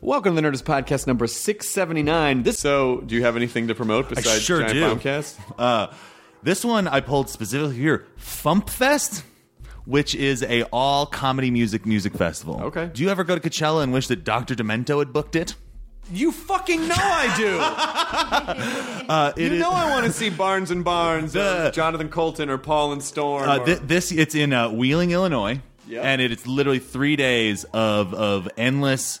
Welcome to the Nerdist Podcast number 679. This so, do you have anything to promote besides sure Giant do. Bombcast? Uh, this one I pulled specifically here, Fump Fest, which is a all comedy music music festival. Okay. Do you ever go to Coachella and wish that Dr. Demento had booked it? You fucking know I do. Uh, it you is- know I want to see Barnes and Barnes, or Jonathan Coulton, or Paul and Storm. Uh, or- thi- this it's in uh, Wheeling, Illinois, Yeah. and it, it's literally three days of of endless.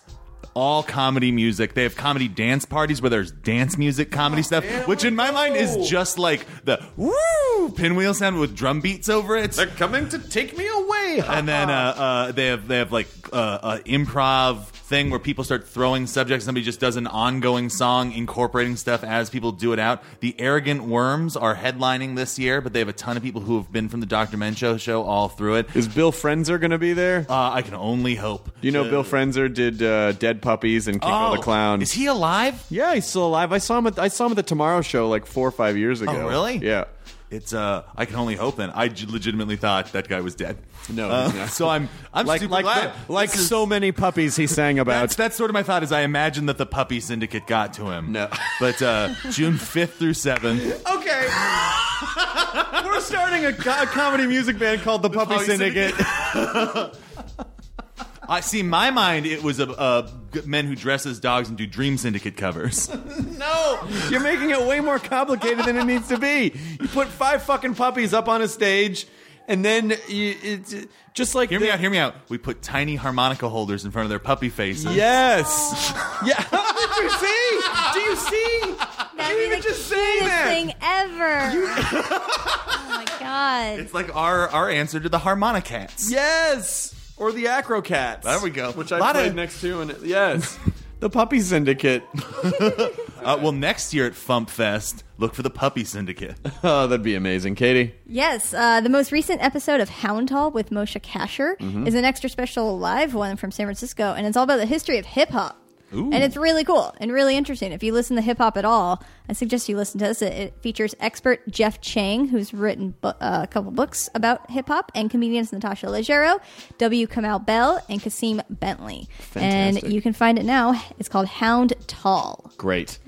All comedy music. They have comedy dance parties where there's dance music, comedy stuff, which in my mind is just like the woo pinwheel sound with drum beats over it. They're coming to take me away. and then uh, uh, they have they have like uh, uh, improv thing where people start throwing subjects. Somebody just does an ongoing song incorporating stuff as people do it out. The Arrogant Worms are headlining this year, but they have a ton of people who have been from the Dr. Demento show all through it. is Bill Frenzer going to be there? Uh, I can only hope. Do you know Bill Frenzer did uh, Dead Puppies and King Oh, the Clown? Is he alive? Yeah, he's still alive. I saw him. At, I saw him at the Tomorrow Show like four or five years ago. Oh, really? Yeah. It's uh, I can only hope. Then I j- legitimately thought that guy was dead. No, Uh, he's not. so I'm I'm like super like glad. the- like This is- so many puppies he sang about. That's, that's sort of my thought. Is I imagine that the puppy syndicate got to him. No. but uh, June fifth through seventh. okay. We're starting a, co- a comedy music band called the Puppy, Puppy Syndicate. I see. In my mind, it was a, uh men who dress as dogs and do Dream Syndicate covers. no, you're making it way more complicated than it needs to be. You put five fucking puppies up on a stage, and then you, it's just like hear me the- out. Hear me out. We put tiny harmonica holders in front of their puppy faces. Yes. yeah. Did you see? Do you see? That'd you even just saying cutest that. thing ever. oh my god. It's like our our answer to the harmonicats. Yes. Or the acro Acrocats. There we go. Which I Lot played of- next to, and yes, the Puppy Syndicate. Uh, well, next year at Fump Fest, look for the Puppy Syndicate. Oh, that'd be amazing, Katie. Yes, uh, the most recent episode of Hound Tall with Moshe Kasher Mm-hmm. is an extra special live one from San Francisco, and it's all about the history of hip hop. And it's really cool and really interesting. If you listen to hip hop at all, I suggest you listen to this. It, it features expert Jeff Chang, who's written bu- uh, a couple books about hip hop, and comedians Natasha Leggero, W. Kamau Bell, and Kasim Bentley. Fantastic. And you can find it now. It's called Hound Tall. Great.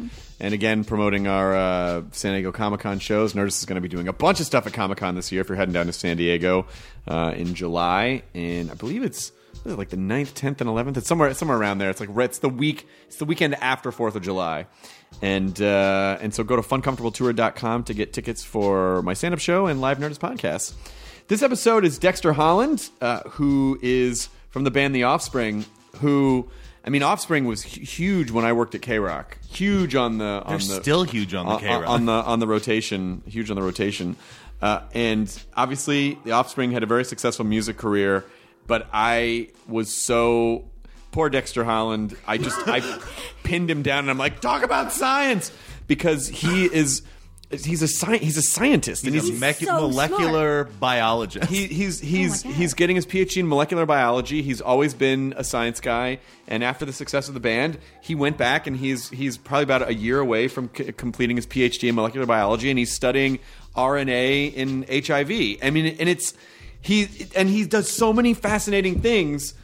And again, promoting our uh, San Diego Comic Con shows. Nerdist is going to be doing a bunch of stuff at Comic Con this year. If you're heading down to San Diego uh, in July, and I believe it's what is it, like the 9th, 10th, and 11th. It's somewhere somewhere around there. It's like it's the week. It's the weekend after Fourth of July. And uh, and so go to funcomfortabletour.com to get tickets for my stand up show and live Nerdist podcast. This episode is Dexter Holland, uh, who is from the band The Offspring, who. I mean, Offspring was huge when I worked at K Rock. Huge on the on They're the still huge on the K-Rock. on the on the rotation. Huge on the rotation, uh, and obviously, the Offspring had a very successful music career. But I was so poor Dexter Holland. I just I pinned him down, and I'm like, talk about science because he is he's a sci- he's a scientist, and He's he's a mec- so molecular biologist. he, he's he's Oh he's getting his PhD in molecular biology. He's always been a science guy, and after the success of the band, he went back and he's he's probably about a year away from c- completing his PhD in molecular biology, and he's studying RNA in HIV. I mean, and it's he and he does so many fascinating things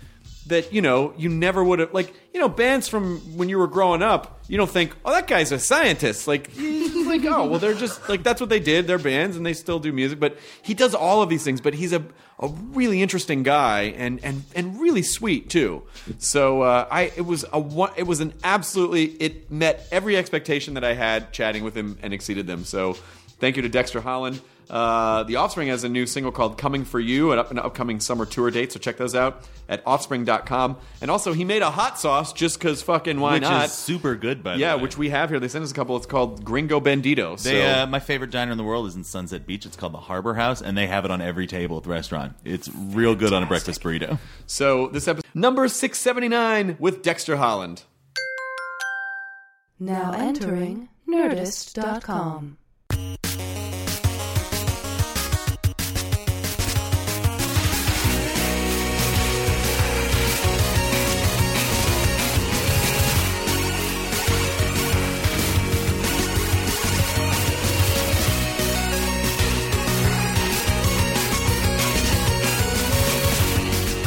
that you know you never would have like you know bands from when you were growing up you don't think oh that guy's a scientist. Like like oh well they're just like that's what they did they're bands and they still do music but he does all of these things but he's a, a really interesting guy and and and really sweet too. So uh, I it was a one it was an absolutely it met every expectation that I had chatting with him and exceeded them. So thank you to Dexter Holland uh, the Offspring has a new single called Coming For You, an, up, an upcoming summer tour date, so check those out at offspring.com. And also, he made a hot sauce just because fucking why which not? is super good, by the way. yeah, which we have here. They sent us a couple. It's called Gringo Bandito. They, so, uh, my favorite diner in the world is in Sunset Beach. It's called the Harbor House, and they have it on every table at the restaurant. It's real good on a breakfast burrito. so this episode, number 679 with Dexter Holland. Now entering Nerdist.com.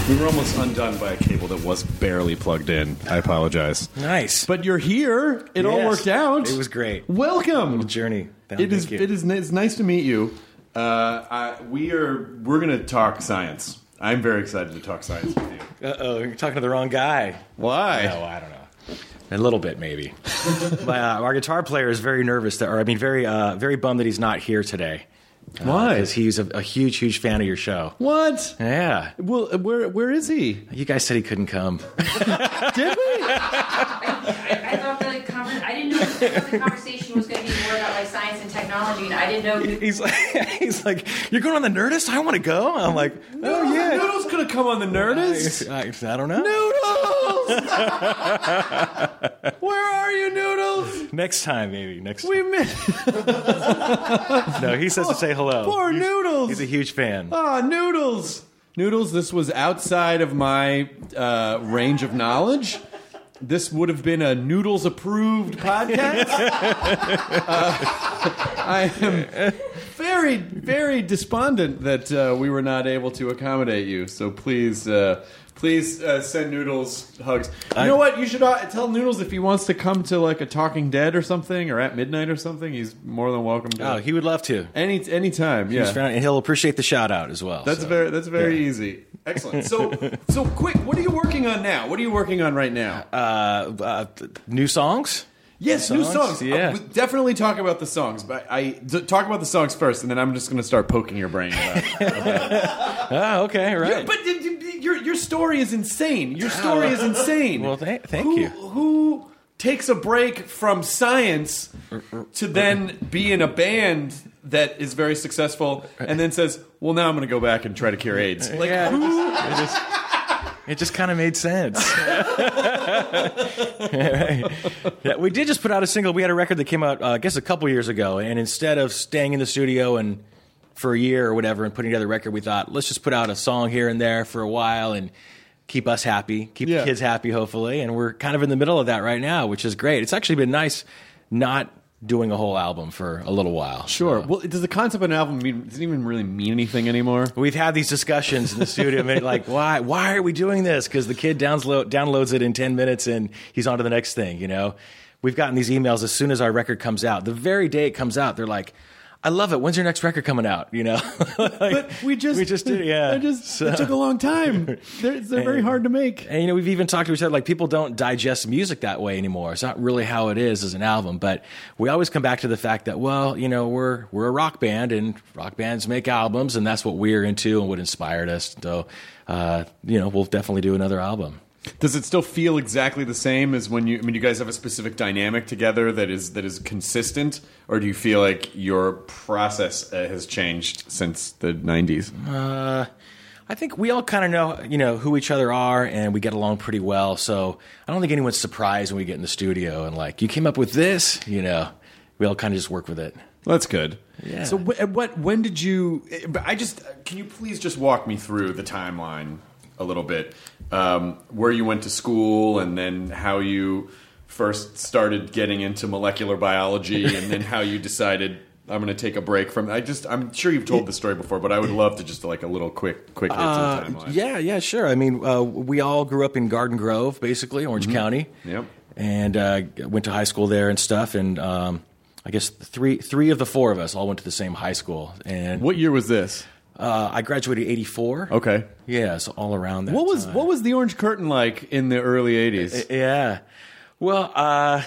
We were almost undone by a cable that was barely plugged in. I apologize. Nice. But you're here. It all worked out. It was great. Welcome. Little journey. It is. It is. It's nice to meet you. Uh, I, we are. We're going to talk science. I'm very excited to talk science with you. Uh-oh, you're talking to the wrong guy. Why? No, I don't know. A little bit, maybe. My, uh, our guitar player is very nervous, that, or I mean, very, uh, very bummed that he's not here today. Why? Because he's a, a huge, huge fan of your show. What? Yeah. Well, uh, where where is he? You guys said he couldn't come. Did we? I, I thought the conver- I didn't know that the conversation was going to be more about like science and technology, and I didn't know. he's like, he's like, you're going on the Nerdist? I want to go. I'm like, oh yeah. Noodles could have come on the Nerdist. I, I don't know. Noodles. Where are you, Noodles? Next time, maybe next. Time. We miss no, he says to say hello. poor He's- Noodles. He's a huge fan. Ah, Noodles. Noodles, this was outside of my uh, range of knowledge. This would have been a Noodles approved podcast. Uh, I am very, very despondent that uh, we were not able to accommodate you. So please, uh, please uh, send Noodles hugs. You know what? You should uh, tell Noodles if he wants to come to like a Talking Dead or something, or at midnight or something. He's more than welcome to. Oh, he would love to. any any time. Yeah, He's found, and he'll appreciate the shout out as well. that's so. very that's very easy. Excellent. So so quick, what are you working on now? What are you working on right now? uh, uh, new songs. yes, new songs. yeah. Uh, definitely talk about the songs, but I d- talk about the songs first, and then I'm just going to start poking your brain about. Oh, okay, right. but y- y- your your story is insane. Your story is insane. Well, th- thank who, you. Who takes a break from science to then be in a band that is very successful, and then says, "Well, now I'm going to go back and try to cure AIDS." Like, yeah, it just, it just kind of made sense. Right. Yeah, we did just put out a single. We had a record that came out, uh, I guess, a couple years ago, and instead of staying in the studio and for a year or whatever and putting together a record, we thought let's just put out a song here and there for a while and keep us happy, keep Yeah. the kids happy, hopefully. And we're kind of in the middle of that right now, which is great. It's actually been nice not doing a whole album for a little while. Sure. Well, does the concept of an album mean doesn't even really mean anything anymore? We've had these discussions in the studio, like, why, why are we doing this? Because the kid download, downloads it in 10 minutes and he's on to the next thing, you know? We've gotten these emails as soon as our record comes out. The very day it comes out, they're like, I love it. When's your next record coming out? You know? Like, But we just we just did, yeah. It just So- it took a long time. They're, they're very hard to make. And you know, we've even talked to each other like people don't digest music that way anymore. It's not really how it is as an album, but we always come back to the fact that well, you know, we're we're a rock band and rock bands make albums and that's what we're into and what inspired us. So, uh, you know, we'll definitely do another album. Does it still feel exactly the same as when you? I mean, you guys have a specific dynamic together that is that is consistent, or do you feel like your process uh, has changed since the '90s? Uh, I think we all kind of know, you know, who each other are, and we get along pretty well. So I don't think anyone's surprised when we get in the studio and like, you came up with this, you know. We all kind of just work with it. That's good. Yeah. So, wh- what? When did you? eh, But I just can you please just walk me through the timeline a little bit, um, where you went to school, and then how you first started getting into molecular biology, and then how you decided. I'm going to take a break from. I just. I'm sure you've told the story before, but I would love to just like a little quick, quick hit to the timeline. Yeah, yeah, sure. I mean, uh, we all grew up in Garden Grove, basically, Orange County. Yep. And uh, went to high school there and stuff. And um, I guess three three of the four of us all went to the same high school. And What year was this? Uh, I graduated '84. Okay. Yeah, so all around that. What was time. what was the Orange Curtain like in the early '80s? Yeah. Well, uh,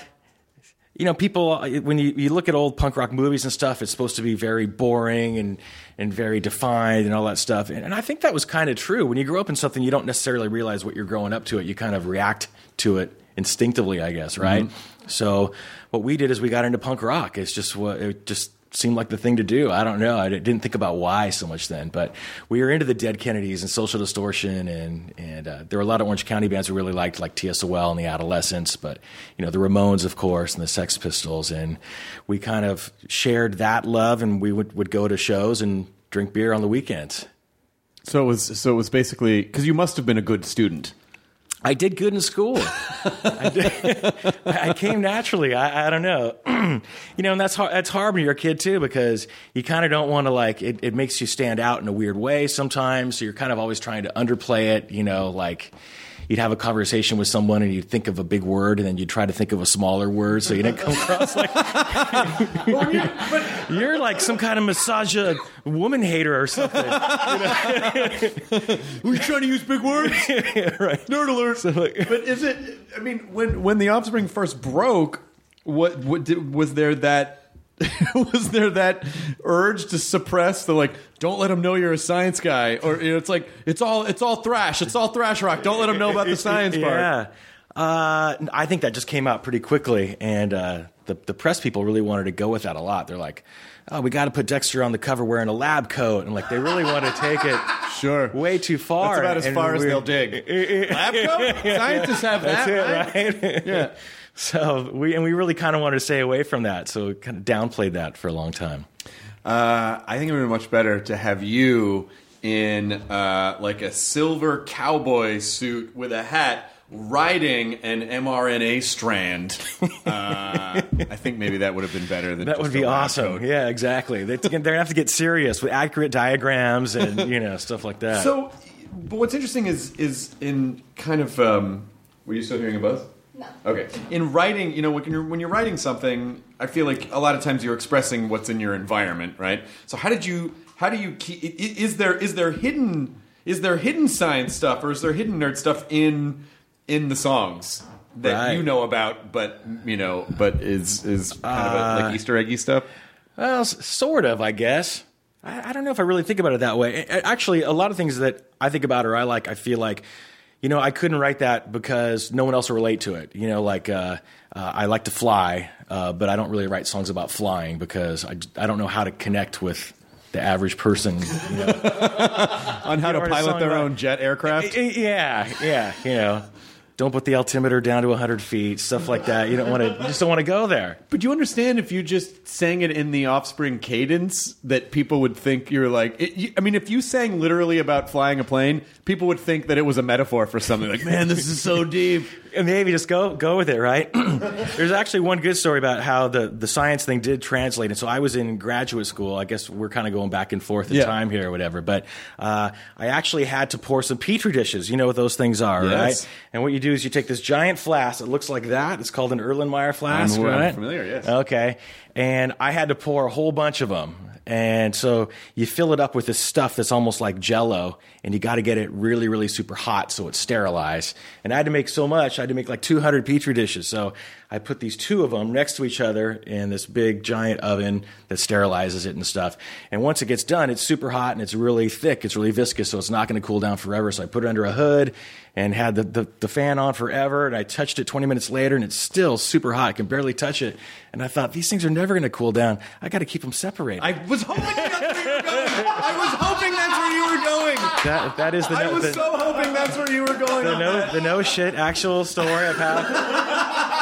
you know, people when you, you look at old punk rock movies and stuff, it's supposed to be very boring and and very defined and all that stuff. And, and I think that was kind of true. When you grow up in something, you don't necessarily realize what you're growing up to. It you kind of react to it instinctively, I guess, right? So what we did is we got into punk rock. It's just what it just seemed like the thing to do. I don't know. I didn't think about why so much then, but we were into the Dead Kennedys and Social Distortion, and and uh, there were a lot of Orange County bands we really liked, like TSOL and the Adolescents, but you know the Ramones, of course, and the Sex Pistols, and we kind of shared that love, and we would would go to shows and drink beer on the weekends. So it was so it was basically because you must have been a good student. I did good in school. I, did- I came naturally. I, I don't know, you know, and that's hard. That's hard when you're a kid too, because you kind of don't want to like. It, it makes you stand out in a weird way sometimes. So you're kind of always trying to underplay it. You know, like you'd have a conversation with someone and you'd think of a big word and then you'd try to think of a smaller word so you didn't come across like you're like some kind of massage woman hater or something. Were you trying to use big words? right. Nerd alert. but is it? I mean, when when the Offspring first broke, what what did, was there that? was there that urge to suppress the like? Don't let them know you're a science guy, or you know, it's like it's all it's all thrash, it's all thrash rock. Don't let them know about the science part. Yeah. Uh, I think that just came out pretty quickly, and uh, the the press people really wanted to go with that a lot. They're like, "Oh, we got to put Dexter on the cover wearing a lab coat," and like they really want to take it Sure. way too far. That's about as and far as they'll dig. Lab coat? Scientists have that, That's it, right? right? Yeah. So we and we really kind of wanted to stay away from that, so we kind of downplayed that for a long time. Uh, I think it would be much better to have you in uh, like a silver cowboy suit with a hat riding an mRNA strand. Uh, I think maybe that would have been better than That would be awesome. coat. Yeah, exactly. They, they're gonna have to get serious with accurate diagrams and you know stuff like that. So, but what's interesting is is in kind of um, were you still hearing a buzz? No. Okay. In writing, you know, when you're when you're writing something, I feel like a lot of times you're expressing what's in your environment, right? So how did you how do you keep? i- i- Is there is there hidden is there hidden science stuff or is there hidden nerd stuff in in the songs that Right. you know about, but you know, but is is kind of a, like uh, Easter eggy stuff? Well, sort of, I guess. I, I don't know if I really think about it that way. A- a- Actually, a lot of things that I think about or I like, I feel like, you know, I couldn't write that because no one else will relate to it. You know, like uh, uh, I like to fly, uh, but I don't really write songs about flying because I, I don't know how to connect with the average person. You know? On how to pilot their about- own jet aircraft? yeah, yeah, you know. Don't put the altimeter down to 100 feet, stuff like that. You don't want to, you just don't want to go there. But you understand if you just sang it in the Offspring cadence that people would think you're like. It, you, I mean, if you sang literally about flying a plane, people would think that it was a metaphor for something. Like, man, this is so deep. And maybe just go go with it, right? There's actually one good story about how the, the science thing did translate. And so I was in graduate school. I guess we're kind of going back and forth in Yeah. time here or whatever. But uh, I actually had to pour some petri dishes. You know what those things are, Yes. right? And what you do is you take this giant flask that looks like that. It's called an Erlenmeyer flask, I'm right? familiar, yes. Okay. And I had to pour a whole bunch of them. And so you fill it up with this stuff that's almost like jello, and you got to get it really, really super hot so it's sterilized. And I had to make so much, I had to make like 200 petri dishes. So I put these two of them next to each other in this big giant oven that sterilizes it and stuff. And once it gets done, it's super hot and it's really thick, it's really viscous, so it's not going to cool down forever. So I put it under a hood and had the, the, the fan on forever. And I touched it 20 minutes later, and it's still super hot. I can barely touch it. And I thought, these things are never going to cool down. I got to keep them separated. I was hoping that's where you were going. I was hoping that's where you were going. that, that is the, no, I was the, so hoping that's where you were going. the no, the no shit actual story of how.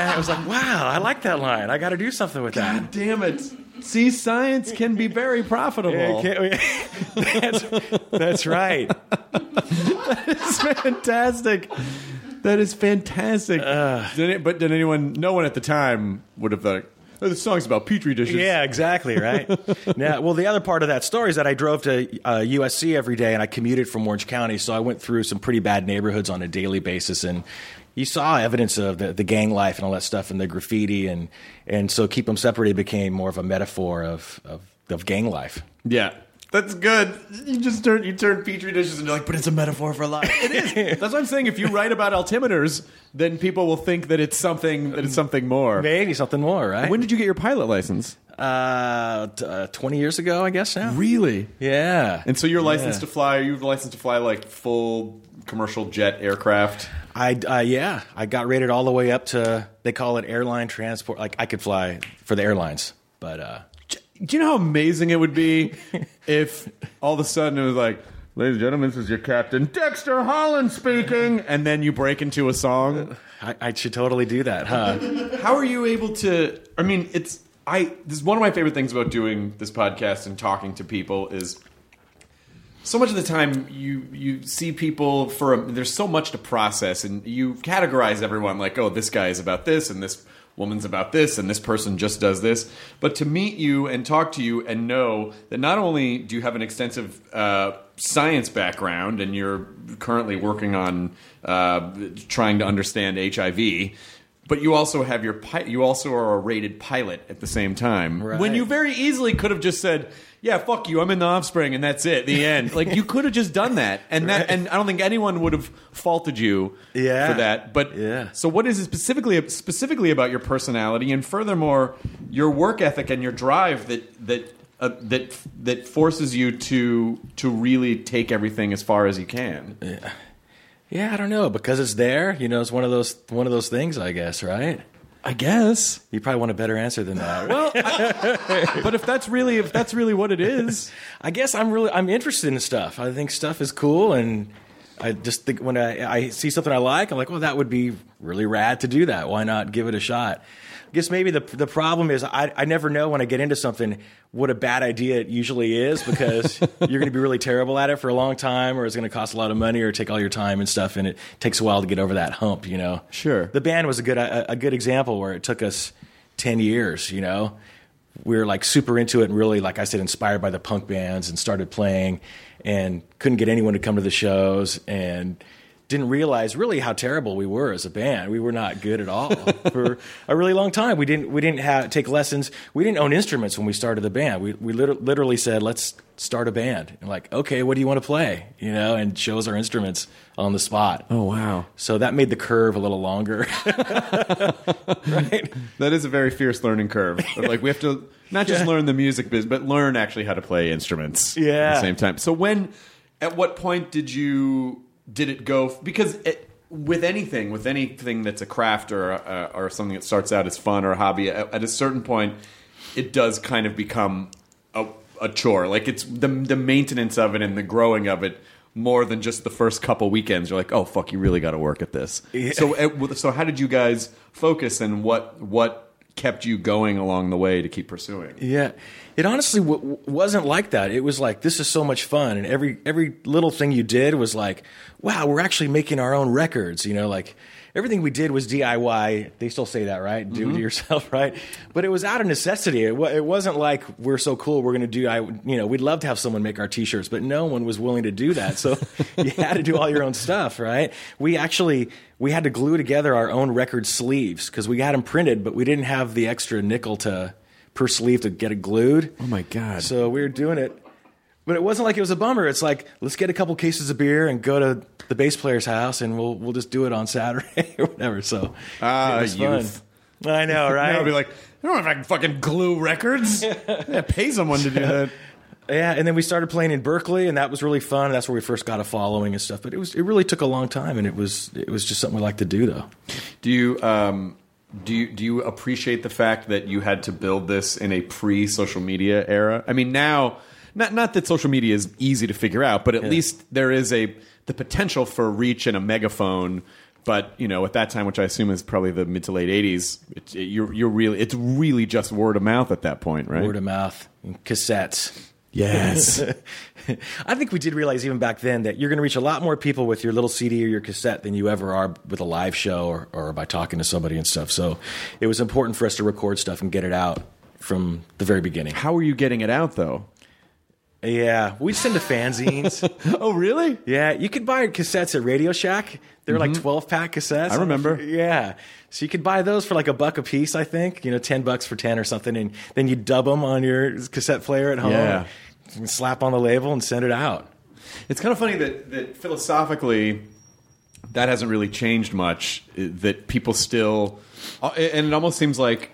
And it was like, wow, I like that line. I got to do something with that. God damn it. See, science can be very profitable. Yeah, can't we- that's, that's right. that is fantastic. That is fantastic. Did it- but did anyone? No one at the time would have thought. Oh, the song's about petri dishes. Yeah, exactly, right? yeah, well, the other part of that story is that I drove to uh, USC every day and I commuted from Orange County, so I went through some pretty bad neighborhoods on a daily basis. And you saw evidence of the, the gang life and all that stuff and the graffiti. And, and so Keep Them Separated became more of a metaphor of, of, of gang life. Yeah. That's good. You just turn you turn petri dishes and you're like, but it's a metaphor for life. It is. That's what I'm saying. If you write about altimeters, then people will think that it's something that it's something more. Maybe something more, right? When did you get your pilot license? uh, t- uh, 20 years ago, I guess now. Really? Yeah. And so you're licensed Yeah. to fly. You're you licensed to fly like full commercial jet aircraft? I uh, yeah, I got rated all the way up to they call it airline transport. Like I could fly for the airlines, but uh, Do you know how amazing it would be if all of a sudden it was like, ladies and gentlemen, this is your captain, Dexter Holland speaking, and then you break into a song? I, I should totally do that, huh? How are you able to? I mean, it's I. This is one of my favorite things about doing this podcast and talking to people is so much of the time you you see people for a, there's so much to process and you categorize everyone like oh this guy is about this and this woman's about this and this person just does this. But to meet you and talk to you and know that not only do you have an extensive uh, science background and you're currently working on uh, trying to understand hiv but you also have your pi- you also are a rated pilot at the same time Right. when you very easily could have just said yeah fuck you i'm in the offspring and that's it the end like you could have just done that and that and i don't think anyone would have faulted you Yeah. for that but Yeah. so what is it specifically specifically about your personality and furthermore your work ethic and your drive that that uh, that that forces you to to really take everything as far as you can Yeah, I don't know because it's there. You know, it's one of those one of those things, I guess, right? i guess You probably want a better answer than that. well I- but if that's really if that's really what it is I guess I'm really I'm interested in stuff. I think stuff is cool, and I just think when I, I see something I like, I'm like, well, that would be really rad to do that. Why not give it a shot? I guess maybe the the problem is I, I never know when I get into something what a bad idea it usually is because you're going to be really terrible at it for a long time, or it's going to cost a lot of money, or take all your time and stuff, and it takes a while to get over that hump. You know, Sure. The band was a good a, a good example where it took us ten years. You know, we were like super into it and really, like I said, inspired by the punk bands and started playing and couldn't get anyone to come to the shows and didn't realize really how terrible we were as a band. We were not good at all for a really long time. We didn't we didn't have, take lessons. We didn't own instruments when we started the band. We we liter- literally said, "Let's start a band." And like, okay, what do you want to play? You know, and shows our instruments on the spot. oh wow So that made the curve a little longer. right? That is a very fierce learning curve. like we have to not just Yeah. learn the music business, but learn actually how to play instruments. yeah At Yeah. the same time. So when, at what point did you did it go? Because it, with anything, with anything that's a craft or uh, or something that starts out as fun or a hobby, at, at a certain point, it does kind of become a, a chore. Like it's the the maintenance of it and the growing of it. More than just the first couple weekends, you're like, "Oh fuck, you really got to work at this." So, uh, so how did you guys focus, and what what kept you going along the way to keep pursuing? Yeah, it honestly w- wasn't like that. It was like this is so much fun, and every every little thing you did was like, wow, we're actually making our own records. You know, like everything we did was DIY. They still say that, right? Do mm-hmm. it yourself, right? But it was out of necessity. It, it wasn't like we're so cool. We're going to do. I you know we'd love to have someone make our T-shirts, but no one was willing to do that. So you had to do all your own stuff, right? We actually we had to glue together our own record sleeves because we had them printed, but we didn't have the extra nickel to per sleeve to get it glued. Oh my god! So we were doing it, but it wasn't like it was a bummer. It's like let's get a couple cases of beer and go to the bass player's house, and we'll we'll just do it on Saturday or whatever. So Ah, it was youth. fun. I know, right? I'll be like, I don't know if I can fucking glue records. yeah, pay someone to do that. yeah, and then we started playing in Berkeley, and that was really fun. That's where we first got a following and stuff. But it was it really took a long time, and it was it was just something we like to do, though. Do you um, do you do you appreciate the fact that you had to build this in a pre social media era? I mean, now not not that social media is easy to figure out, but at least there is a the potential for reach and a megaphone. But you know, at that time, which I assume is probably the mid to late '80s, it, it- you're you're really it's really just word of mouth at that point, right? Word of mouth, and cassettes. yes. I think we did realize even back then that you're going to reach a lot more people with your little CD or your cassette than you ever are with a live show or, or by talking to somebody and stuff. So it was important for us to record stuff and get it out from the very beginning. How are you getting it out though? Yeah, we send to fanzines. Oh, really? yeah, you could buy cassettes at Radio Shack. They're like 12 pack cassettes. Mm-hmm. I remember. Yeah. So you could buy those for like a buck a piece, I think. You know, 10 bucks for 10 or something. And then you dub them on your cassette player at home. Yeah. and Slap on the label and send it out. It's kind of funny that, that philosophically, that hasn't really changed much. That people still, uh, and it almost seems like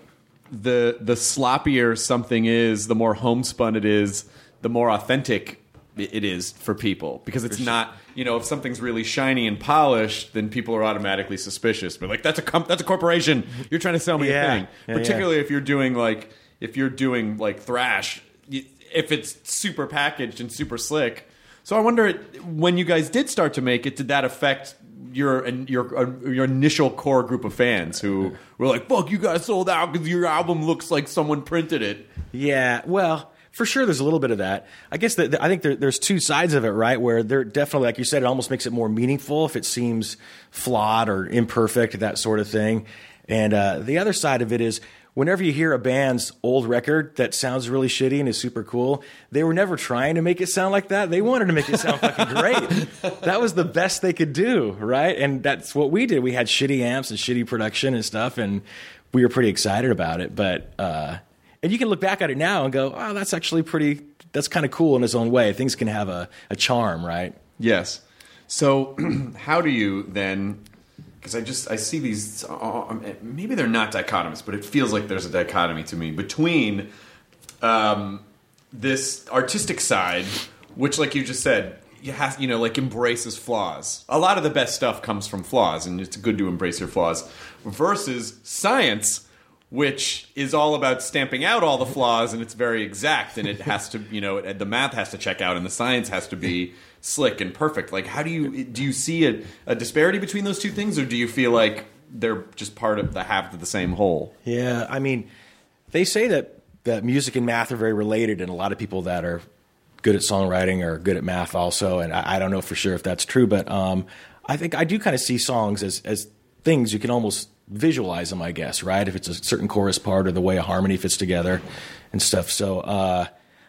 the the sloppier something is, the more homespun it is, the more authentic it is for people. Because it's not, you know, if something's really shiny and polished, then people are automatically suspicious. But like, that's a comp- that's a corporation. You're trying to sell me Yeah. a thing. Yeah, Particularly if you're doing like if you're doing like thrash, if it's super packaged and super slick. So I wonder when you guys did start to make it, did that affect your your uh, your initial core group of fans who were like, "Fuck, you guys sold out because your album looks like someone printed it." Yeah, well, for sure, there's a little bit of that. I guess that I think there, there's two sides of it, right? Where there definitely, like you said, it almost makes it more meaningful if it seems flawed or imperfect, that sort of thing. And uh, the other side of it is whenever you hear a band's old record that sounds really shitty and is super cool, they were never trying to make it sound like that. They wanted to make it sound fucking great. That was the best they could do, right? And that's what we did. We had shitty amps and shitty production and stuff, and we were pretty excited about it. But uh, and you can look back at it now and go, "Oh, that's actually pretty. That's kind of cool in its own way. Things can have a, a charm, right?" Yes. So, how do you then? Because I just I see these. Uh, maybe they're not dichotomous, but it feels like there's a dichotomy to me between um, this artistic side, which, like you just said, you have you know like embraces flaws. A lot of the best stuff comes from flaws, and it's good to embrace your flaws. Versus science, which is all about stamping out all the flaws, and it's very exact, and it has to you know the math has to check out, and the science has to be slick and perfect. Like, how do you do you see a, a disparity between those two things, or do you feel like they're just part of the half of the same whole? Yeah, I mean, they say that that music and math are very related, and a lot of people that are good at songwriting are good at math also. And I, I don't know for sure if that's true, but um, I think I do kind of see songs as as things you can almost visualize them. I guess right if it's a certain chorus part or the way a harmony fits together and stuff. So uh,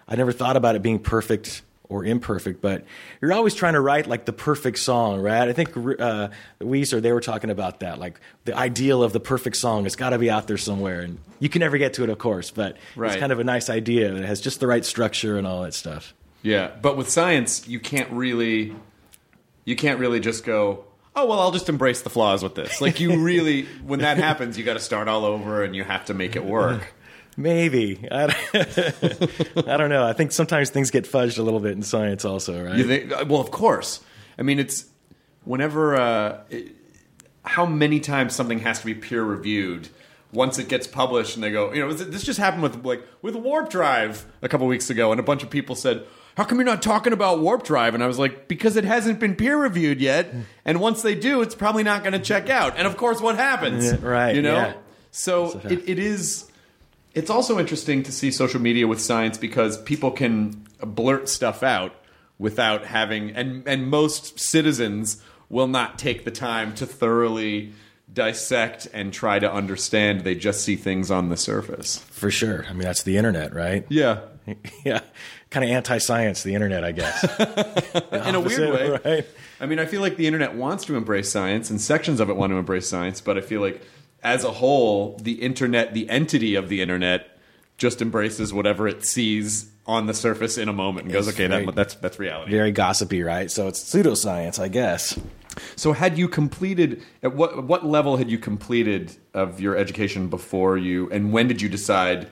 I never thought about it being perfect or imperfect, but you're always trying to write like the perfect song, right? I think uh, Weezer they were talking about that, like the ideal of the perfect song. It's got to be out there somewhere, and you can never get to it, of course, but Right. it's kind of a nice idea. It has just the right structure and all that stuff. Yeah, but with science, you can't really, you can't really just go. Oh well, I'll just embrace the flaws with this. Like you really, when that happens, you got to start all over, and you have to make it work. Maybe I don't, I don't know. I think sometimes things get fudged a little bit in science, also, right? You think? uh, Well, of course. I mean, it's whenever. Uh, it, how many times something has to be peer reviewed once it gets published, and they go, you know, this just happened with like with Warp Drive a couple weeks ago, and a bunch of people said. How come you're not talking about Warp Drive? And I was like, because it hasn't been peer reviewed yet. And once they do, it's probably not going to check out. And of course, what happens? Yeah, right, You know? yeah. So it, it is it's also interesting to see social media with science because people can blurt stuff out without having and and most citizens will not take the time to thoroughly dissect and try to understand they just see things on the surface For sure. I mean, that's the internet, right? yeah yeah, kind of anti-science, the internet, I guess. in a weird way right? i mean i feel like the internet wants to embrace science and sections of it want to embrace science but i feel like as a whole the internet the entity of the internet just embraces whatever it sees on the surface in a moment and goes okay very- that, that's that's reality Very gossipy, right? So it's pseudoscience, I guess. So had you completed at what what level had you completed of your education before you and when did you decide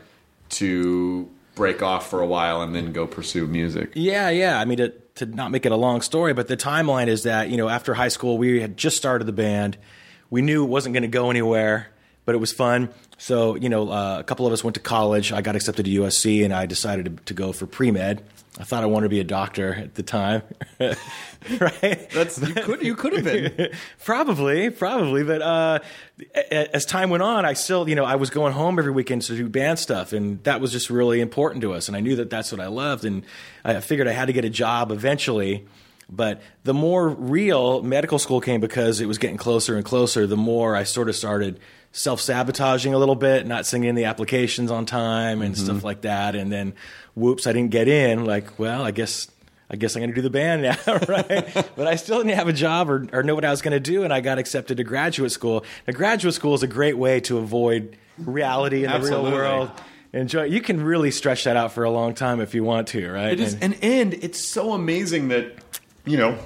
to break off for a while and then go pursue music? Yeah, yeah. I mean, to, to not make it a long story, but the timeline is that, you know, after high school, we had just started the band. We knew it wasn't going to go anywhere, but it was fun. So, you know, uh, a couple of us went to college. I got accepted to USC and I decided to, to go for pre med. I thought I wanted to be a doctor at the time. right? That's you could you could have been. probably, probably. But uh, as time went on, I still, you know, I was going home every weekend to do band stuff, and that was just really important to us. And I knew that that's what I loved, and I figured I had to get a job eventually. But the more real medical school came because it was getting closer and closer, the more I sort of started self sabotaging a little bit, not sending in the applications on time and stuff like that. And then, whoops, I didn't get in. Like, well, I guess I guess I'm going to do the band now, right? but I still didn't have a job or, or know what I was going to do, and I got accepted to graduate school. Now, graduate school is a great way to avoid reality in the real world. Enjoy. You can really stretch that out for a long time if you want to, right? It is And- and and it's so amazing that you know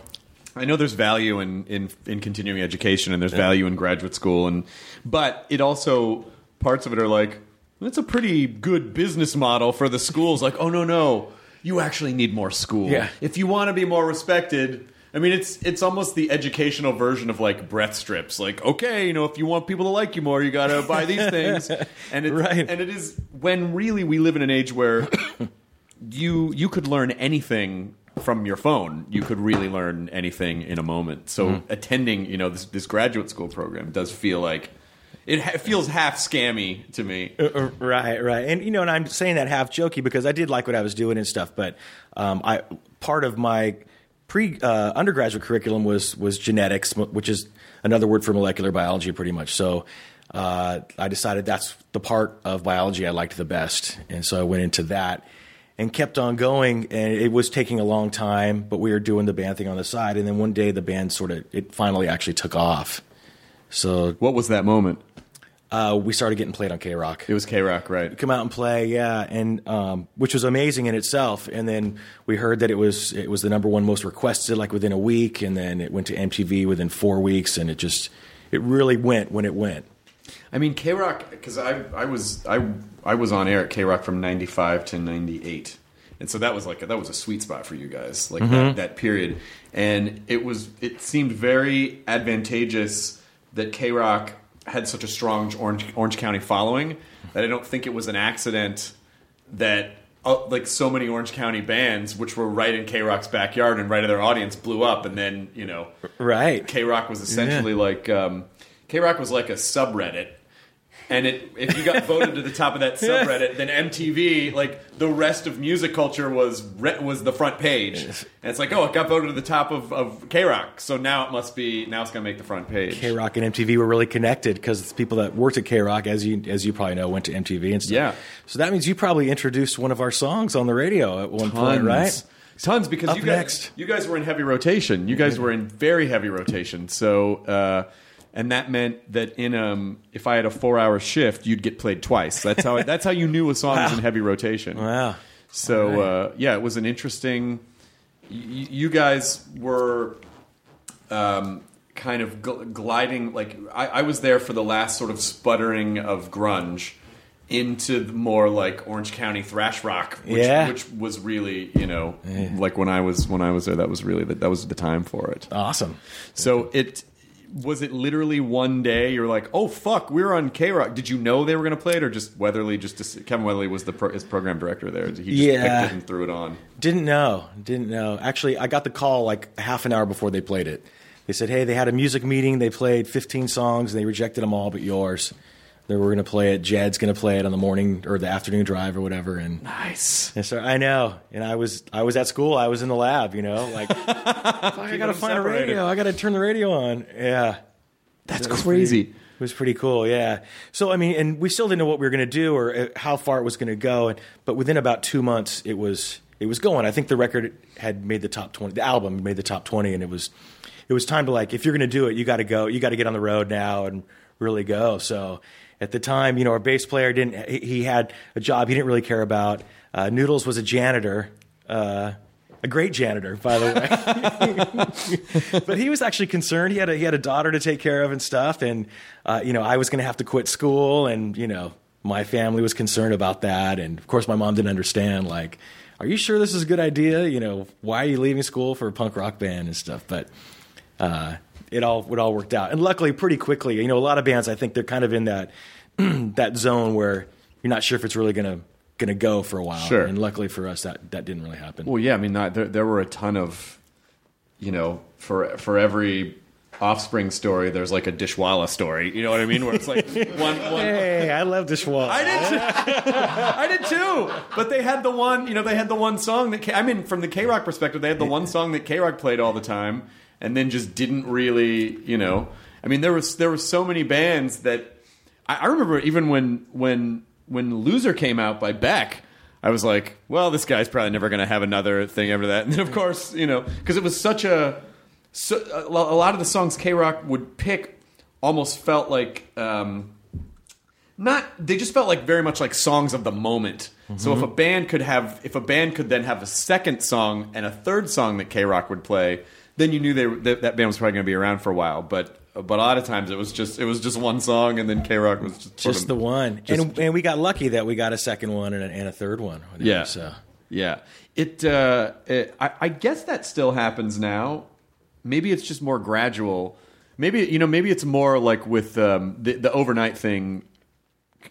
I know there's value in in, in continuing education and there's value in graduate school and but it also parts of it are like that's a pretty good business model for the schools like oh no no you actually need more school Yeah. if you want to be more respected I mean it's it's almost the educational version of like breath strips like okay you know if you want people to like you more you got to buy these things and it's, Right. and it is when really we live in an age where you you could learn anything from your phone. You could really learn anything in a moment. So mm-hmm. attending, you know, this, this graduate school program does feel like it ha- feels half scammy to me. Uh, Right, right, and you know, and I'm saying that half jokey because I did like what I was doing and stuff. But um, I part of my pre uh, undergraduate curriculum was was genetics, which is another word for molecular biology, pretty much. So uh, I decided that's the part of biology I liked the best, and so I went into that and kept on going. And it was taking a long time, but we were doing the band thing on the side. And then one day, the band sort of it finally actually took off. So What was that moment? Uh, we started getting played on K Rock It was K Rock, right? come out and play, yeah, and um, which was amazing in itself. And then we heard that it was it was the number one most requested, like within a week, and then it went to MTV within four weeks, and it just it really went when it went. I mean, K Rock, because I, I was I I was on air at K Rock from '95 to '98, and so that was like a, that was a sweet spot for you guys, like that, that period. And it was it seemed very advantageous that K Rock had such a strong Orange Orange County following that I don't think it was an accident that. Uh, like so many Orange County bands, which were right in K Rock's backyard and right in their audience, blew up, and then you know Right. K Rock was essentially like um, K Rock was like a subreddit, and it if you got voted to the top of that subreddit, then MTV like the rest of music culture was re- was the front page, and it's like oh it got voted to the top of, of K Rock, so now it must be now it's gonna make the front page. K Rock and MTV were really connected because people that worked at K Rock, as you as you probably know, went to MTV and stuff. Yeah. So that means you probably introduced one of our songs on the radio at one point, Tons. right? Tons because Up you guys next. you guys were in heavy rotation. You guys were in very heavy rotation. So uh, and that meant that in um if I had a four hour shift, you'd get played twice. That's how that's how you knew a song was in heavy rotation. Wow. So uh, yeah, it was an interesting. y- You guys were um, kind of gl- gliding. Like I, I was there for the last sort of sputtering of grunge into the more like Orange County thrash rock, which, Yeah. which was really you know like when I was when I was there, that was really the, that was the time for it. Awesome. So it was it literally one day you're like, oh fuck, we're on K Rock. Did you know they were going to play it, or just Weatherly? Just Kevin Weatherly was the pro, his program director there. He just Yeah. picked it and threw it on. Didn't know. Didn't know. Actually, I got the call like half an hour before they played it. They said, "Hey, they had a music meeting. They played 15 songs. And they rejected them all but yours. They were going to play it. Jed's going to play it on the morning or the afternoon drive or whatever." And, Nice. and so I know. And I was I was at school. I was in the lab. You know, like I got to them find a radio. I got to turn the radio on. Yeah. That's crazy. pretty- it was pretty cool, yeah. So I mean, and we still didn't know what we were going to do or uh, how far it was going to go. And, but within about two months, it was it was going. I think the record had made the top twenty. The album made the top twenty, and it was it was time to like if you're going to do it, you got to go. You got to get on the road now and really go. So at the time, you know, our bass player didn't. He, had a job he didn't really care about. Uh, Noodles was a janitor. Uh, a great janitor, by the way but he was actually concerned. He had a he had a daughter to take care of and stuff, and uh, you know I was going to have to quit school, and you know my family was concerned about that, and of course my mom didn't understand. Like, are you sure this is a good idea? You know, why are you leaving school for a punk rock band and stuff? But uh, it all it all worked out, and luckily pretty quickly. You know, a lot of bands I think they're kind of in that that zone where you're not sure if it's really going to going to go for a while. Sure. And luckily for us, that that didn't really happen. Well, yeah. I mean, there, there were a ton of, you know, for for every offspring story, there's like a Dishwalla story. You know what I mean? Where it's like one one. Hey, I love Dishwalla. I did, too. I did too. But they had the one, you know, they had the one song that K- I mean, from the K Rock perspective, they had the one song that K Rock played all the time, and then just didn't really, you know. I mean, there was there were so many bands that I, I remember even when when when Loser came out by Beck. I was like, well, this guy's probably never going to have another thing after that. And then, of course, you know, because it was such a, so, a lot of the songs K Rock would pick almost felt like um, not they just felt like very much like songs of the moment. So if a band could have if a band could then have a second song and a third song that K Rock would play, then you knew they that, that band was probably going to be around for a while. But but a lot of times it was just it was just one song and then K Rock was just just of- the one, just- and and we got lucky that we got a second one and a, and a third one. Yeah. So Yeah. It, uh, it I, I guess that still happens now. Maybe it's just more gradual. Maybe you know. Maybe it's more like with um, the the overnight thing.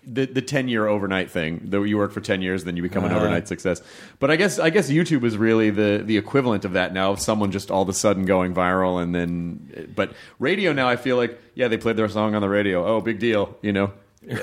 The the ten year overnight thing. Though you work for ten years, then you become Uh-huh. an overnight success. But I guess I guess YouTube is really the the equivalent of that now. Of someone just all of a sudden going viral, and then but radio now. I feel like yeah, they played their song on the radio. Oh, big deal. You know.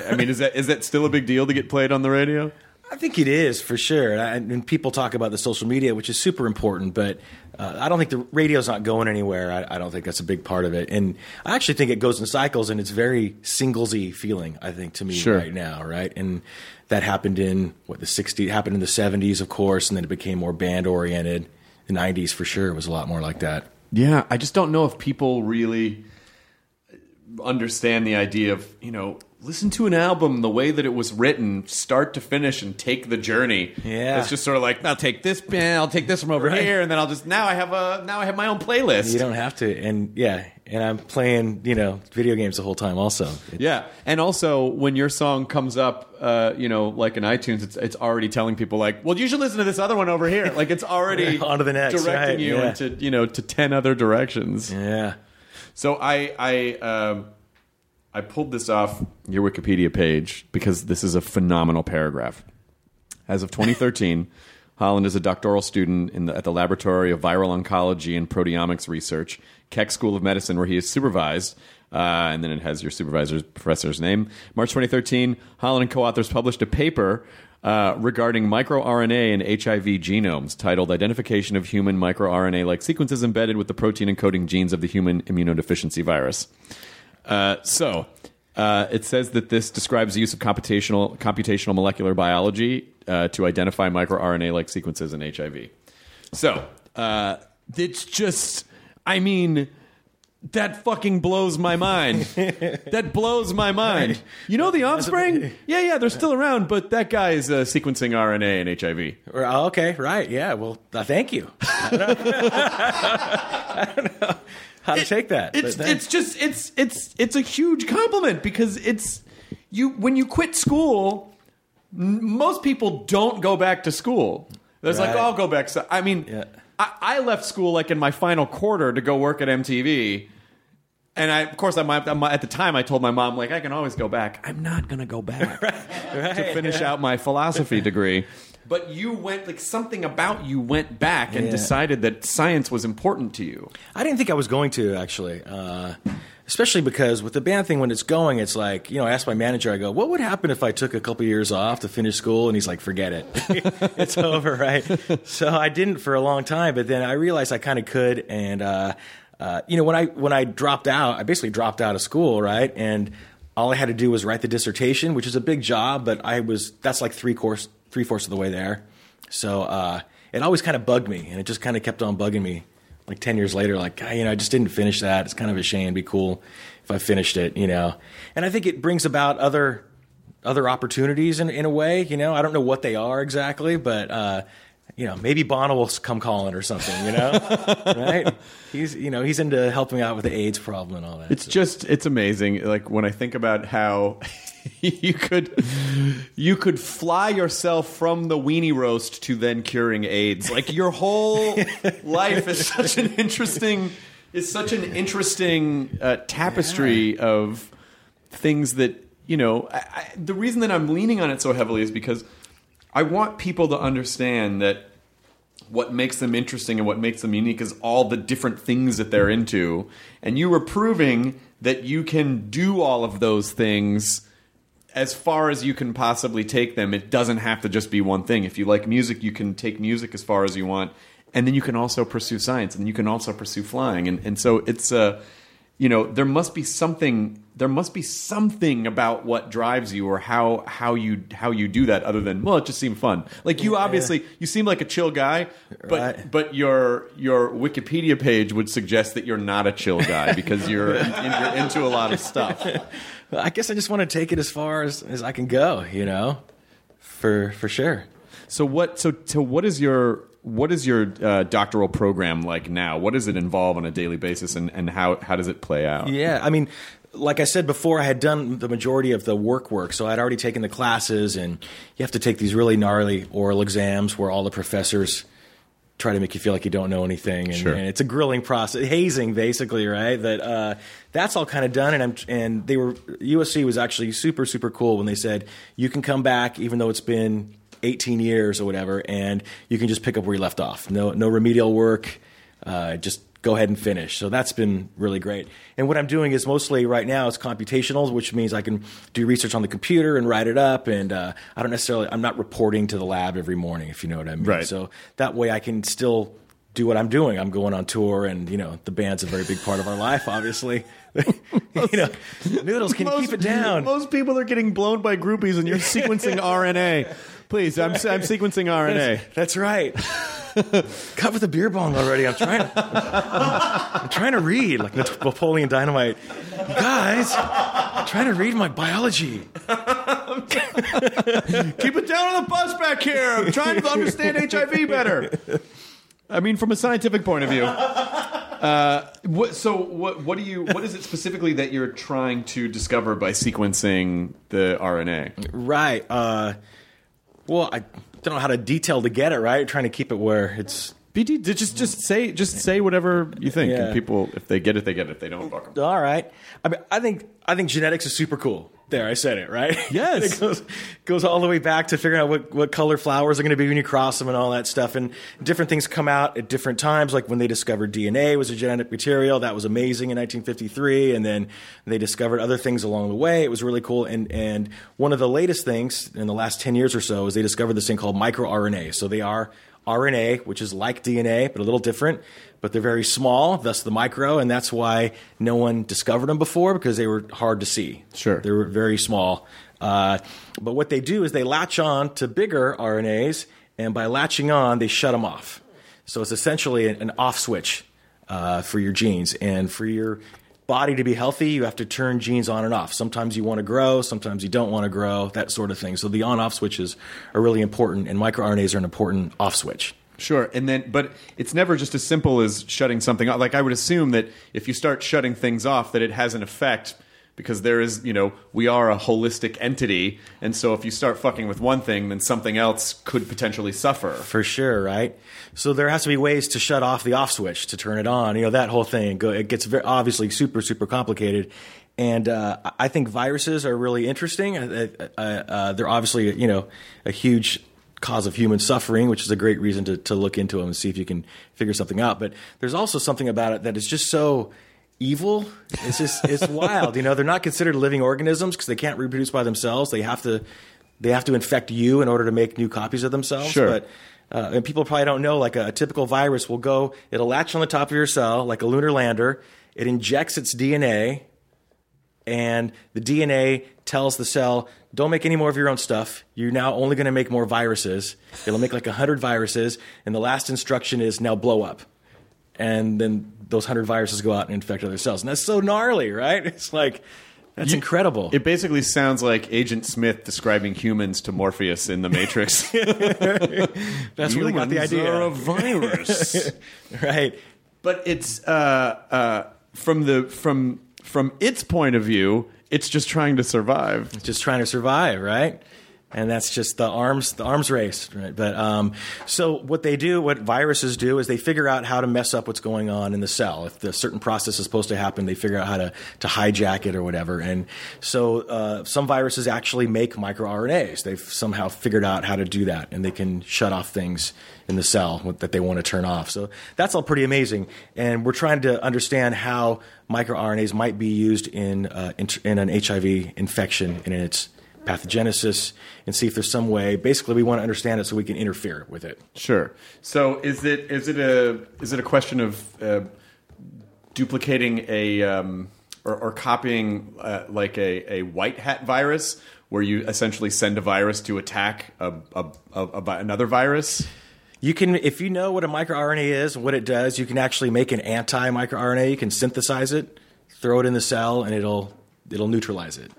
I mean, is that is that still a big deal to get played on the radio? I think it is for sure, and people talk about the social media, which is super important. But uh, I don't think the radio's not going anywhere. I, I don't think that's a big part of it, and I actually think it goes in cycles, and it's very singlesy feeling. I think to me Sure. right now, right, and that happened in what the '60s, happened in the '70s, of course, and then it became more band oriented. The '90s for sure was a lot more like that. Yeah, I just don't know if people really understand the idea of, you know, listen to an album the way that it was written, start to finish, and take the journey. Yeah. it's just sort of like I'll take this, band, I'll take this from over Right. here, and then I'll just now I have a now I have my own playlist. You don't have to, and yeah, and I'm playing you know video games the whole time. Also, Yeah, and also when your song comes up, uh, you know, like in iTunes, it's it's already telling people like, well, you should listen to this other one over here. Like it's already On to the next, directing right, you yeah. into you know to ten other directions. yeah. So I I um, I pulled this off your Wikipedia page because this is a phenomenal paragraph. As of 2013, Holland is a doctoral student the, at the Laboratory of Viral Oncology and Proteomics Research, Keck School of Medicine, where he is supervised. Uh, and then it has your supervisor's professor's name. March 2013, Holland and co-authors published a paper uh, regarding microRNA and HIV genomes titled Identification of Human MicroRNA like Sequences Embedded with the Protein Encoding Genes of the Human Immunodeficiency Virus. Uh, so, uh, it says that this describes the use of computational, computational molecular biology uh, to identify microRNA like sequences in HIV. So, uh, it's just, I mean, that fucking blows my mind. that blows my mind. You know the offspring? Yeah, yeah, they're still around, but that guy is uh, sequencing RNA in HIV. Oh, okay, right, yeah. Well, uh, thank you. I don't, I don't know how to take that. It's it's just it's it's it's a huge compliment because it's you when you quit school, n- most people don't go back to school. There's like oh, I'll go back. So I mean, Yeah. I, I left school like in my final quarter to go work at MTV. And I, of course, I'm, I'm, at the time I told my mom like I can always go back. I'm not going to go back to finish out my philosophy degree. But you went like something about you went back and Yeah. decided that science was important to you. I didn't think I was going to actually, uh, especially because with the band thing, when it's going, it's like you know. I asked my manager, I go, "What would happen if I took a couple years off to finish school?" And he's like, "Forget it, it's over." Right. So I didn't for a long time, but then I realized I kind of could, and uh, uh, you know, when I when I dropped out, I basically dropped out of school, right, and all I had to do was write the dissertation, which is a big job, but I was that's like three course three fourths of the way there. So uh, it always kind of bugged me, and it just kind of kept on bugging me. Like ten years later, like you know, I just didn't finish that. It's kind of a shame. It'd be cool if I finished it, you know. And I think it brings about other other opportunities in in a way. You know, I don't know what they are exactly, but uh, you know, maybe Bono will come calling or something. You know, right? He's you know he's into helping out with the AIDS problem and all that. It's So- just it's amazing. Like when I think about how you could you could fly yourself from the weenie roast to then curing AIDS. Like your whole life is such an interesting is such an interesting uh, tapestry of things that you know. I, I, the reason that I'm leaning on it so heavily is because I want people to understand that what makes them interesting and what makes them unique is all the different things that they're into. And you were proving that you can do all of those things as far as you can possibly take them. It doesn't have to just be one thing. If you like music, you can take music as far as you want. And then you can also pursue science and you can also pursue flying. And, and so it's uh, you know, there must be something there must be something about what drives you or how how you how you do that other than well it just seemed fun like you obviously you seem like a chill guy but Right. but your your wikipedia page would suggest that you're not a chill guy because you're you're into a lot of stuff I guess I just want to take it as far as, as I can go. You know, for for sure. so what so so what is your what is your uh, doctoral program like now what does it involve on a daily basis and and how how does it play out Yeah, I mean, like I said before, I had done the majority of the work work, so I'd already taken the classes, and you have to take these really gnarly oral exams where all the professors try to make you feel like you don't know anything, and, Sure. and it's a grilling process, hazing basically, right? That uh, that's all kind of done, and I'm and they were USC was actually super super cool when they said you can come back even though it's been 18 years or whatever, and you can just pick up where you left off. No no remedial work, uh, just go ahead and finish. So that's been really great. And what I'm doing is mostly right now is computational, which means I can do research on the computer and write it up. And uh, I don't necessarily, I'm not reporting to the lab every morning, if you know what I mean. Right. So that way I can still do what I'm doing. I'm going on tour, and you know the band's a very big part of our life, obviously. you know, Noodles, can you keep it down? Most people are getting blown by groupies, and you're sequencing RNA. Please, I'm, I'm sequencing RNA. That's right. Cover the beer bong already. I'm trying. I'm trying to read like Napoleon Dynamite. You guys, I'm trying to read my biology. Keep it down on the bus back here. I'm trying to understand HIV better. I mean, from a scientific point of view. Uh, what, so, what, what do you? What is it specifically that you're trying to discover by sequencing the RNA? Right. Uh, well, I don't know how to detail to get it right. trying to keep it where it's BD, just just say just say whatever you think, Yeah. and people, if they get it, they get it. If they don't, fuck 'em. all right. I mean, I think I think genetics is super cool. There, I said it right. Yes. it goes goes all the way back to figuring out what, what color flowers are going to be when you cross them and all that stuff. And different things come out at different times. Like when they discovered DNA was a genetic material, that was amazing in 1953. And then they discovered other things along the way. It was really cool. And and one of the latest things in the last 10 years or so is they discovered this thing called microRNA. So they are RNA, which is like DNA, but a little different. But they're very small, thus the micro, and that's why no one discovered them before because they were hard to see. Sure. They were very small. Uh, but what they do is they latch on to bigger RNAs, and by latching on, they shut them off. So it's essentially an, an off switch uh, for your genes. And for your body to be healthy, you have to turn genes on and off. Sometimes you want to grow, sometimes you don't want to grow, that sort of thing. So the on off switches are really important, and microRNAs are an important off switch. Sure, and then but it's never just as simple as shutting something off. Like I would assume that if you start shutting things off, that it has an effect because there is, you know, we are a holistic entity, and so if you start fucking with one thing, then something else could potentially suffer. For sure, right? So there has to be ways to shut off the off switch to turn it on. You know that whole thing. It gets very, obviously super super complicated, and uh, I think viruses are really interesting. Uh, uh, they're obviously you know a huge cause of human suffering, which is a great reason to, to look into them and see if you can figure something out. But there's also something about it that is just so evil. It's just it's wild. You know, they're not considered living organisms because they can't reproduce by themselves. They have to they have to infect you in order to make new copies of themselves. Sure. But uh, and people probably don't know, like a, a typical virus will go, it'll latch on the top of your cell like a lunar lander. It injects its DNA, and the DNA tells the cell, don't make any more of your own stuff. You're now only going to make more viruses. It'll make like 100 viruses, and the last instruction is now blow up. And then those 100 viruses go out and infect other cells. And that's so gnarly, right? It's like, that's incredible. It basically sounds like Agent Smith describing humans to Morpheus in the Matrix. that's really got the idea. are a virus. right. but it's uh, uh, from the from from its point of view, it's just trying to survive. just trying to survive, right? And that's just the arms the arms race, right? But um, so what they do, what viruses do, is they figure out how to mess up what's going on in the cell. If the certain process is supposed to happen, they figure out how to to hijack it or whatever. And so uh, some viruses actually make microRNAs. They've somehow figured out how to do that, and they can shut off things in the cell that they want to turn off. So that's all pretty amazing. And we're trying to understand how microRNAs might be used in uh, in, in an HIV infection and in its pathogenesis and see if there's some way. Basically, we want to understand it so we can interfere with it. Sure. So is it is it a is it a question of uh, duplicating a um, or, or copying uh, like a, a white hat virus, where you essentially send a virus to attack a, a, a, another virus? You can, if you know what a microRNA is and what it does, you can actually make an anti-microRNA. You can synthesize it, throw it in the cell, and it'll it'll neutralize it.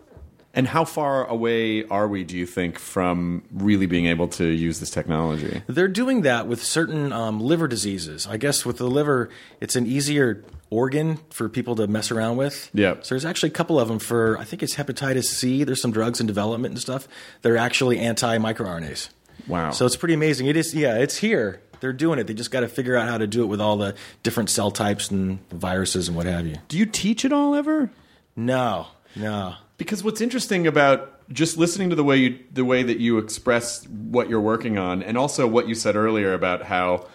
And how far away are we, do you think, from really being able to use this technology? They're doing that with certain um, liver diseases. I guess with the liver, it's an easier organ for people to mess around with. Yeah. So there's actually a couple of them for I think it's hepatitis C. There's some drugs in development and stuff that are actually anti-microRNAs. Wow. So it's pretty amazing. It is, yeah, it's here. they're doing it. They just got to figure out how to do it with all the different cell types and viruses and what have you. Do you teach it all ever? No, no. Because what's interesting about just listening to the way you the way that you express what you're working on, and also what you said earlier about how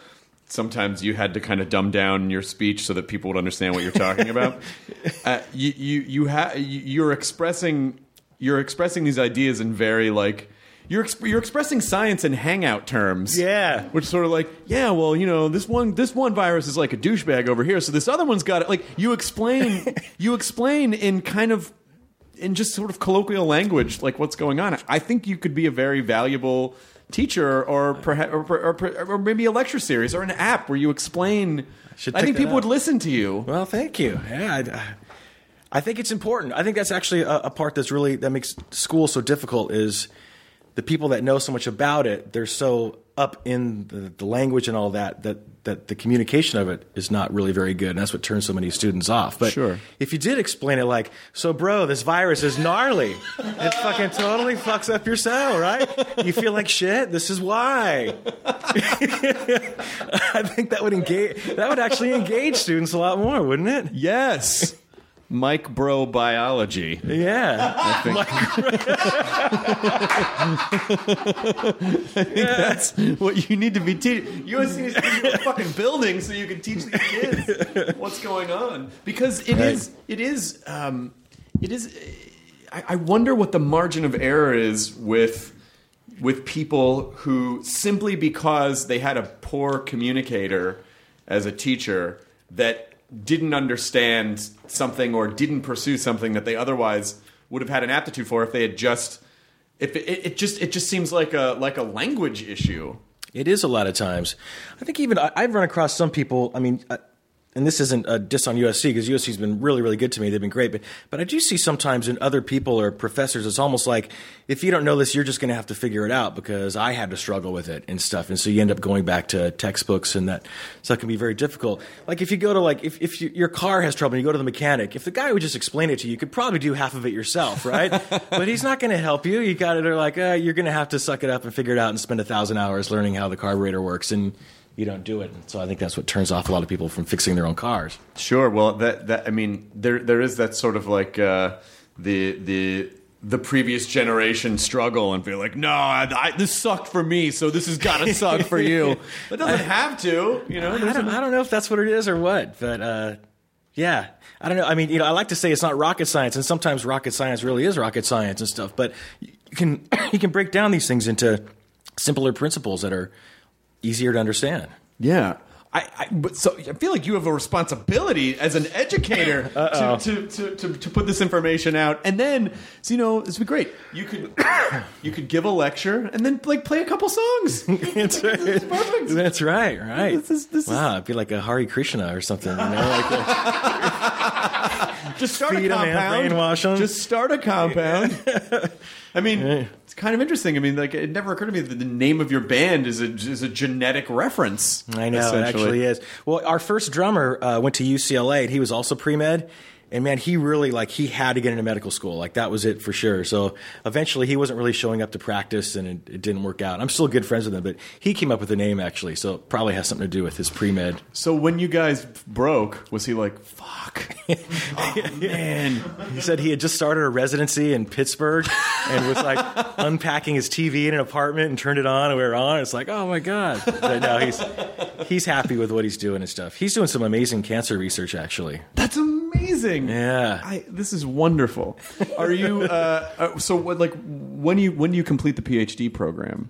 sometimes you had to kind of dumb down your speech so that people would understand what you're talking about. uh, you you you ha- you- you're expressing you're expressing these ideas in very like. You're, exp- you're expressing science in hangout terms. Yeah. Which sort of like, yeah, well, you know, this one this one virus is like a douchebag over here, so this other one's got it. Like you explain you explain in kind of in just sort of colloquial language, like what's going on. I think you could be a very valuable teacher, or perhaps, or, or, or maybe a lecture series, or an app where you explain. should I think people would listen to you. Well, thank you. Yeah, I, I think it's important. I think that's actually a, a part that's really that makes school so difficult is the people that know so much about it. They're so up in the, the language and all that that that the communication of it is not really very good, and that's what turns so many students off. But Sure. if you did explain it like, so, bro, this virus is gnarly. it fucking totally fucks up your cell, right? You feel like shit. This is why. I think that would engage. That would actually engage students a lot more, wouldn't it? Yes, Mike Bro Biology. Yeah. That's what you need to be teaching. USC be a fucking building so you can teach these kids what's going on. Because it is, Right. it is, um, it is. I, I wonder what the margin of error is with with people who simply because they had a poor communicator as a teacher that didn't understand something or didn't pursue something that they otherwise would have had an aptitude for if they had just if it, it just it just seems like a like a language issue It is a lot of times. I think even I, I've run across some people. I mean, and this isn't a diss on USC because USC's been really, really good to me. They've been great, but but I do see sometimes in other people or professors, it's almost like if you don't know this, you're just going to have to figure it out because I had to struggle with it and stuff, and so you end up going back to textbooks, and that so that can be very difficult. Like if you go to like if if you, your car has trouble and you go to the mechanic, if the guy would just explain it to you, you could probably do half of it yourself, right? but he's not going to help you. You got to like uh, you're going to have to suck it up and figure it out and spend a thousand hours learning how the carburetor works and. You don't do it, And so I think that's what turns off a lot of people from fixing their own cars. Sure. Well, that that I mean, there there is that sort of like uh, the the the previous generation struggle and feel like, no, I, I, this sucked for me, so this has got to suck for you. It doesn't have to, you know. I don't, I don't know if that's what it is or what, but uh, yeah, I don't know. I mean, you know, I like to say it's not rocket science, and sometimes rocket science really is rocket science and stuff. But you can you can break down these things into simpler principles that are easier to understand. Yeah. I, I, but so I feel like you have a responsibility as an educator to, to, to, to, to put this information out, and then so, you know this would be great. You could you could give a lecture and then like play a couple songs. That's right. perfect. That's right. Right. This is- this is- wow, it'd be like a Hare Krishna or something. You know, like a, Just start Feed a 'em, man, compound. brainwash 'em. Just start a compound. I mean, it's kind of interesting. I mean, like it never occurred to me that the name of your band is a is a genetic reference. I know it actually is. Well, our first drummer uh, went to UCLA, and he was also pre med. And man, he really like he had to get into medical school. Like that was it for sure. So eventually, he wasn't really showing up to practice, and it, it didn't work out. I'm still good friends with him, but he came up with the name actually. So it probably has something to do with his pre med. So when you guys broke, was he like, "Fuck, oh, man"? He said he had just started a residency in Pittsburgh and was like unpacking his TV in an apartment and turned it on, and we were on. It's like, oh my god! But no, he's he's happy with what he's doing and stuff. He's doing some amazing cancer research actually. That's amazing. Yeah. I, this is wonderful. Are you uh, uh, so? What, like when you when do you complete the PhD program?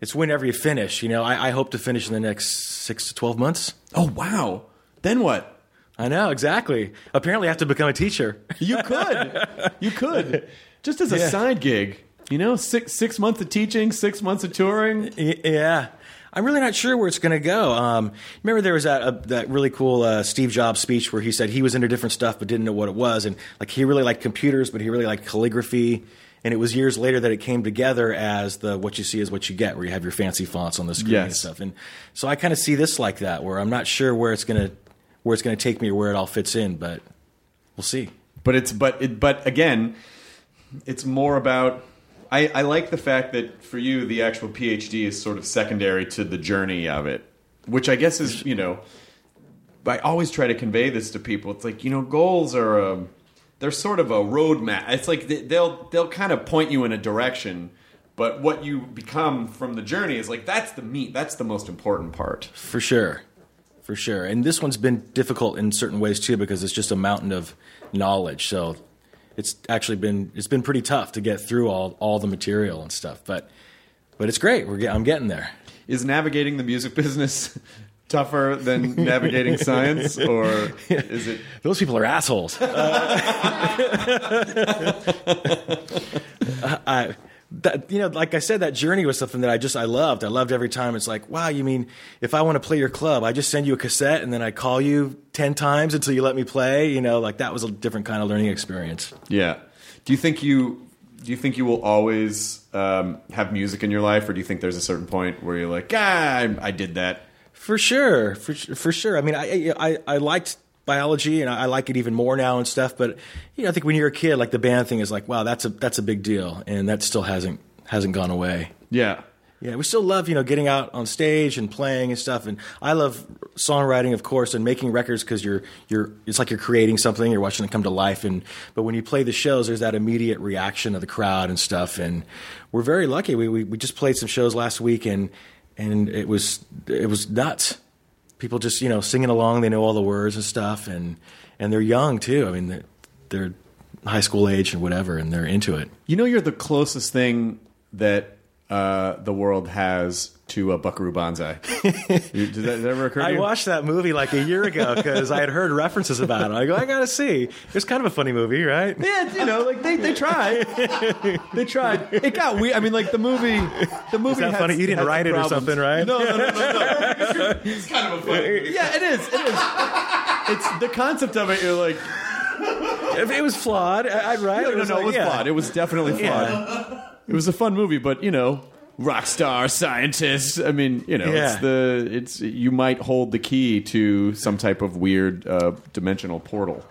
It's whenever you finish. You know, I, I hope to finish in the next six to twelve months. Oh wow! Then what? I know exactly. Apparently, I have to become a teacher. You could. you could. Just as a Yeah. side gig. You know, six six months of teaching, six months of touring. Yeah. I'm really not sure where it's going to go. Um, remember, there was that uh, that really cool uh, Steve Jobs speech where he said he was into different stuff but didn't know what it was, and like he really liked computers, but he really liked calligraphy. And it was years later that it came together as the what you see is what you get, where you have your fancy fonts on the screen and stuff. And so I kind of see this like that, where I'm not sure where it's going to where it's going to take me or where it all fits in, but we'll see. But it's but it, but again, it's more about. I, I like the fact that for you the actual PhD is sort of secondary to the journey of it. which I guess is you know, I always try to convey this to people. It's like you know, goals are a, they're sort of a roadmap. It's like they- they'll they'll kind of point you in a direction, but what you become from the journey is like that's the meat. That's the most important part. For sure. For sure. And this one's been difficult in certain ways too because it's just a mountain of knowledge. So it's actually been it's been pretty tough to get through all all the material and stuff. But but it's great. We're get, I'm getting there. Is navigating the music business tougher than navigating science, or is it? Those people are assholes. Uh, I, that, you know, like I said, that journey was something that I just I loved. I loved every time. It's like, wow, you mean if I want to play your club, I just send you a cassette and then I call you ten times until you let me play. You know, like that was a different kind of learning experience. Yeah. Do you think you do you think you will always um, have music in your life, or do you think there's a certain point where you're like, ah, I, I did that? For sure, for for sure. I mean, I I, I liked biology and I like it even more now and stuff. But you know, I think when you're a kid, like the band thing is like, wow, that's a that's a big deal, and that still hasn't hasn't gone away. Yeah. Yeah, we still love you know getting out on stage and playing and stuff, and I love songwriting, of course, and making records because you're you're it's like you're creating something, you're watching it come to life, and but when you play the shows, there's that immediate reaction of the crowd and stuff, and we're very lucky. We we, we just played some shows last week, and and it was it was nuts. People just you know singing along, they know all the words and stuff, and and they're young too. I mean, they're, high school age and whatever, and they're into it. You know, you're the closest thing that uh, the world has to a Buckaroo Banzai. Did that, did that ever occur to I you? watched that movie like a year ago because I had heard references about it. I go, I gotta see. It's kind of a funny movie, right? Yeah, you know, like they, they tried. they tried. It got weird. I mean, like the movie. The movie. Is that had- funny? You didn't write it or something, right? No, no, no, no. no. it's kind of a funny. Movie. Yeah, it is. It is. It's the concept of it. You're like, If it was flawed, I- I'd write. no, no, no. It was yeah. flawed. It was definitely flawed. It was a fun movie, but you know, rock star scientist. I mean, you know, Yeah. it's the it's you might hold the key to some type of weird uh, dimensional portal.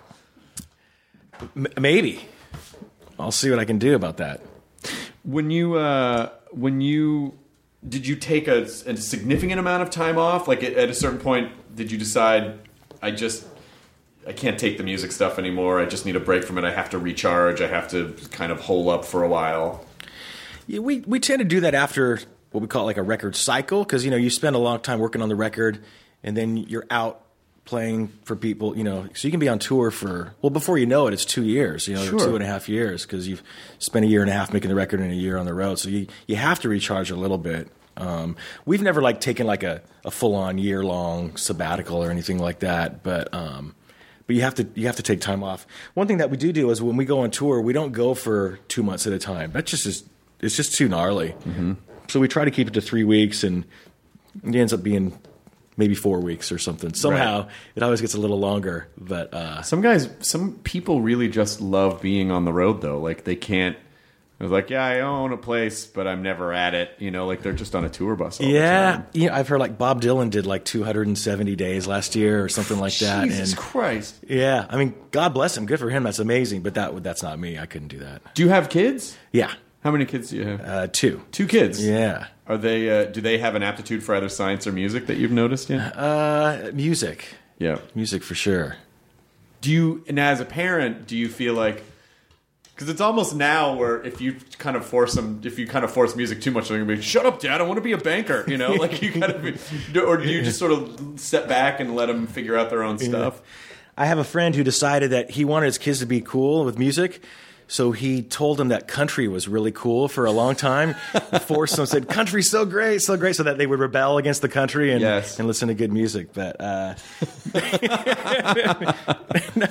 M- maybe. I'll see what I can do about that. When you uh, when you did you take a, a significant amount of time off? Like at, at a certain point, did you decide I just I can't take the music stuff anymore. I just need a break from it. I have to recharge. I have to kind of hole up for a while. Yeah, we we tend to do that after what we call like a record cycle because you know you spend a long time working on the record and then you're out playing for people you know so you can be on tour for well before you know it it's two years you know Sure. two and a half years because you've spent a year and a half making the record and a year on the road so you you have to recharge a little bit um, we've never like taken like a, a full on year long sabbatical or anything like that but um, but you have to you have to take time off. One thing that we do do is when we go on tour, we don't go for two months at a time. That just is it's just too gnarly. Mm-hmm. So we try to keep it to three weeks, and it ends up being maybe four weeks or something. Somehow it always gets a little longer, but uh, Some guys, some people really just love being on the road, though. Like they can't. They're like, yeah, I own a place, but I'm never at it. You know, like they're just on a tour bus. All The yeah, time. you I've heard like Bob Dylan did like 270 days last year or something like that. Jesus and Christ. yeah, I mean, God bless him, good for him. That's amazing. But that that's not me. I couldn't do that. Do you have kids? Yeah, How many kids do you have? uh, two. Two kids. Yeah, Are they? Uh, do they have an aptitude for either science or music that you've noticed yet? uh, music, yeah. music for sure. Do you? And as a parent, do you feel like? Because it's almost now where if you kind of force them, if you kind of force music too much, they're gonna be, "Shut up, Dad! I want to be a banker." You know, like you kind of, be, or do you just sort of step back and let them figure out their own stuff? I have a friend who decided that he wanted his kids to be cool with music. So he told them that country was really cool for a long time. Forced them, said, country's so great, so great, so that they would rebel against the country and, Yes. and listen to good music. But uh, no,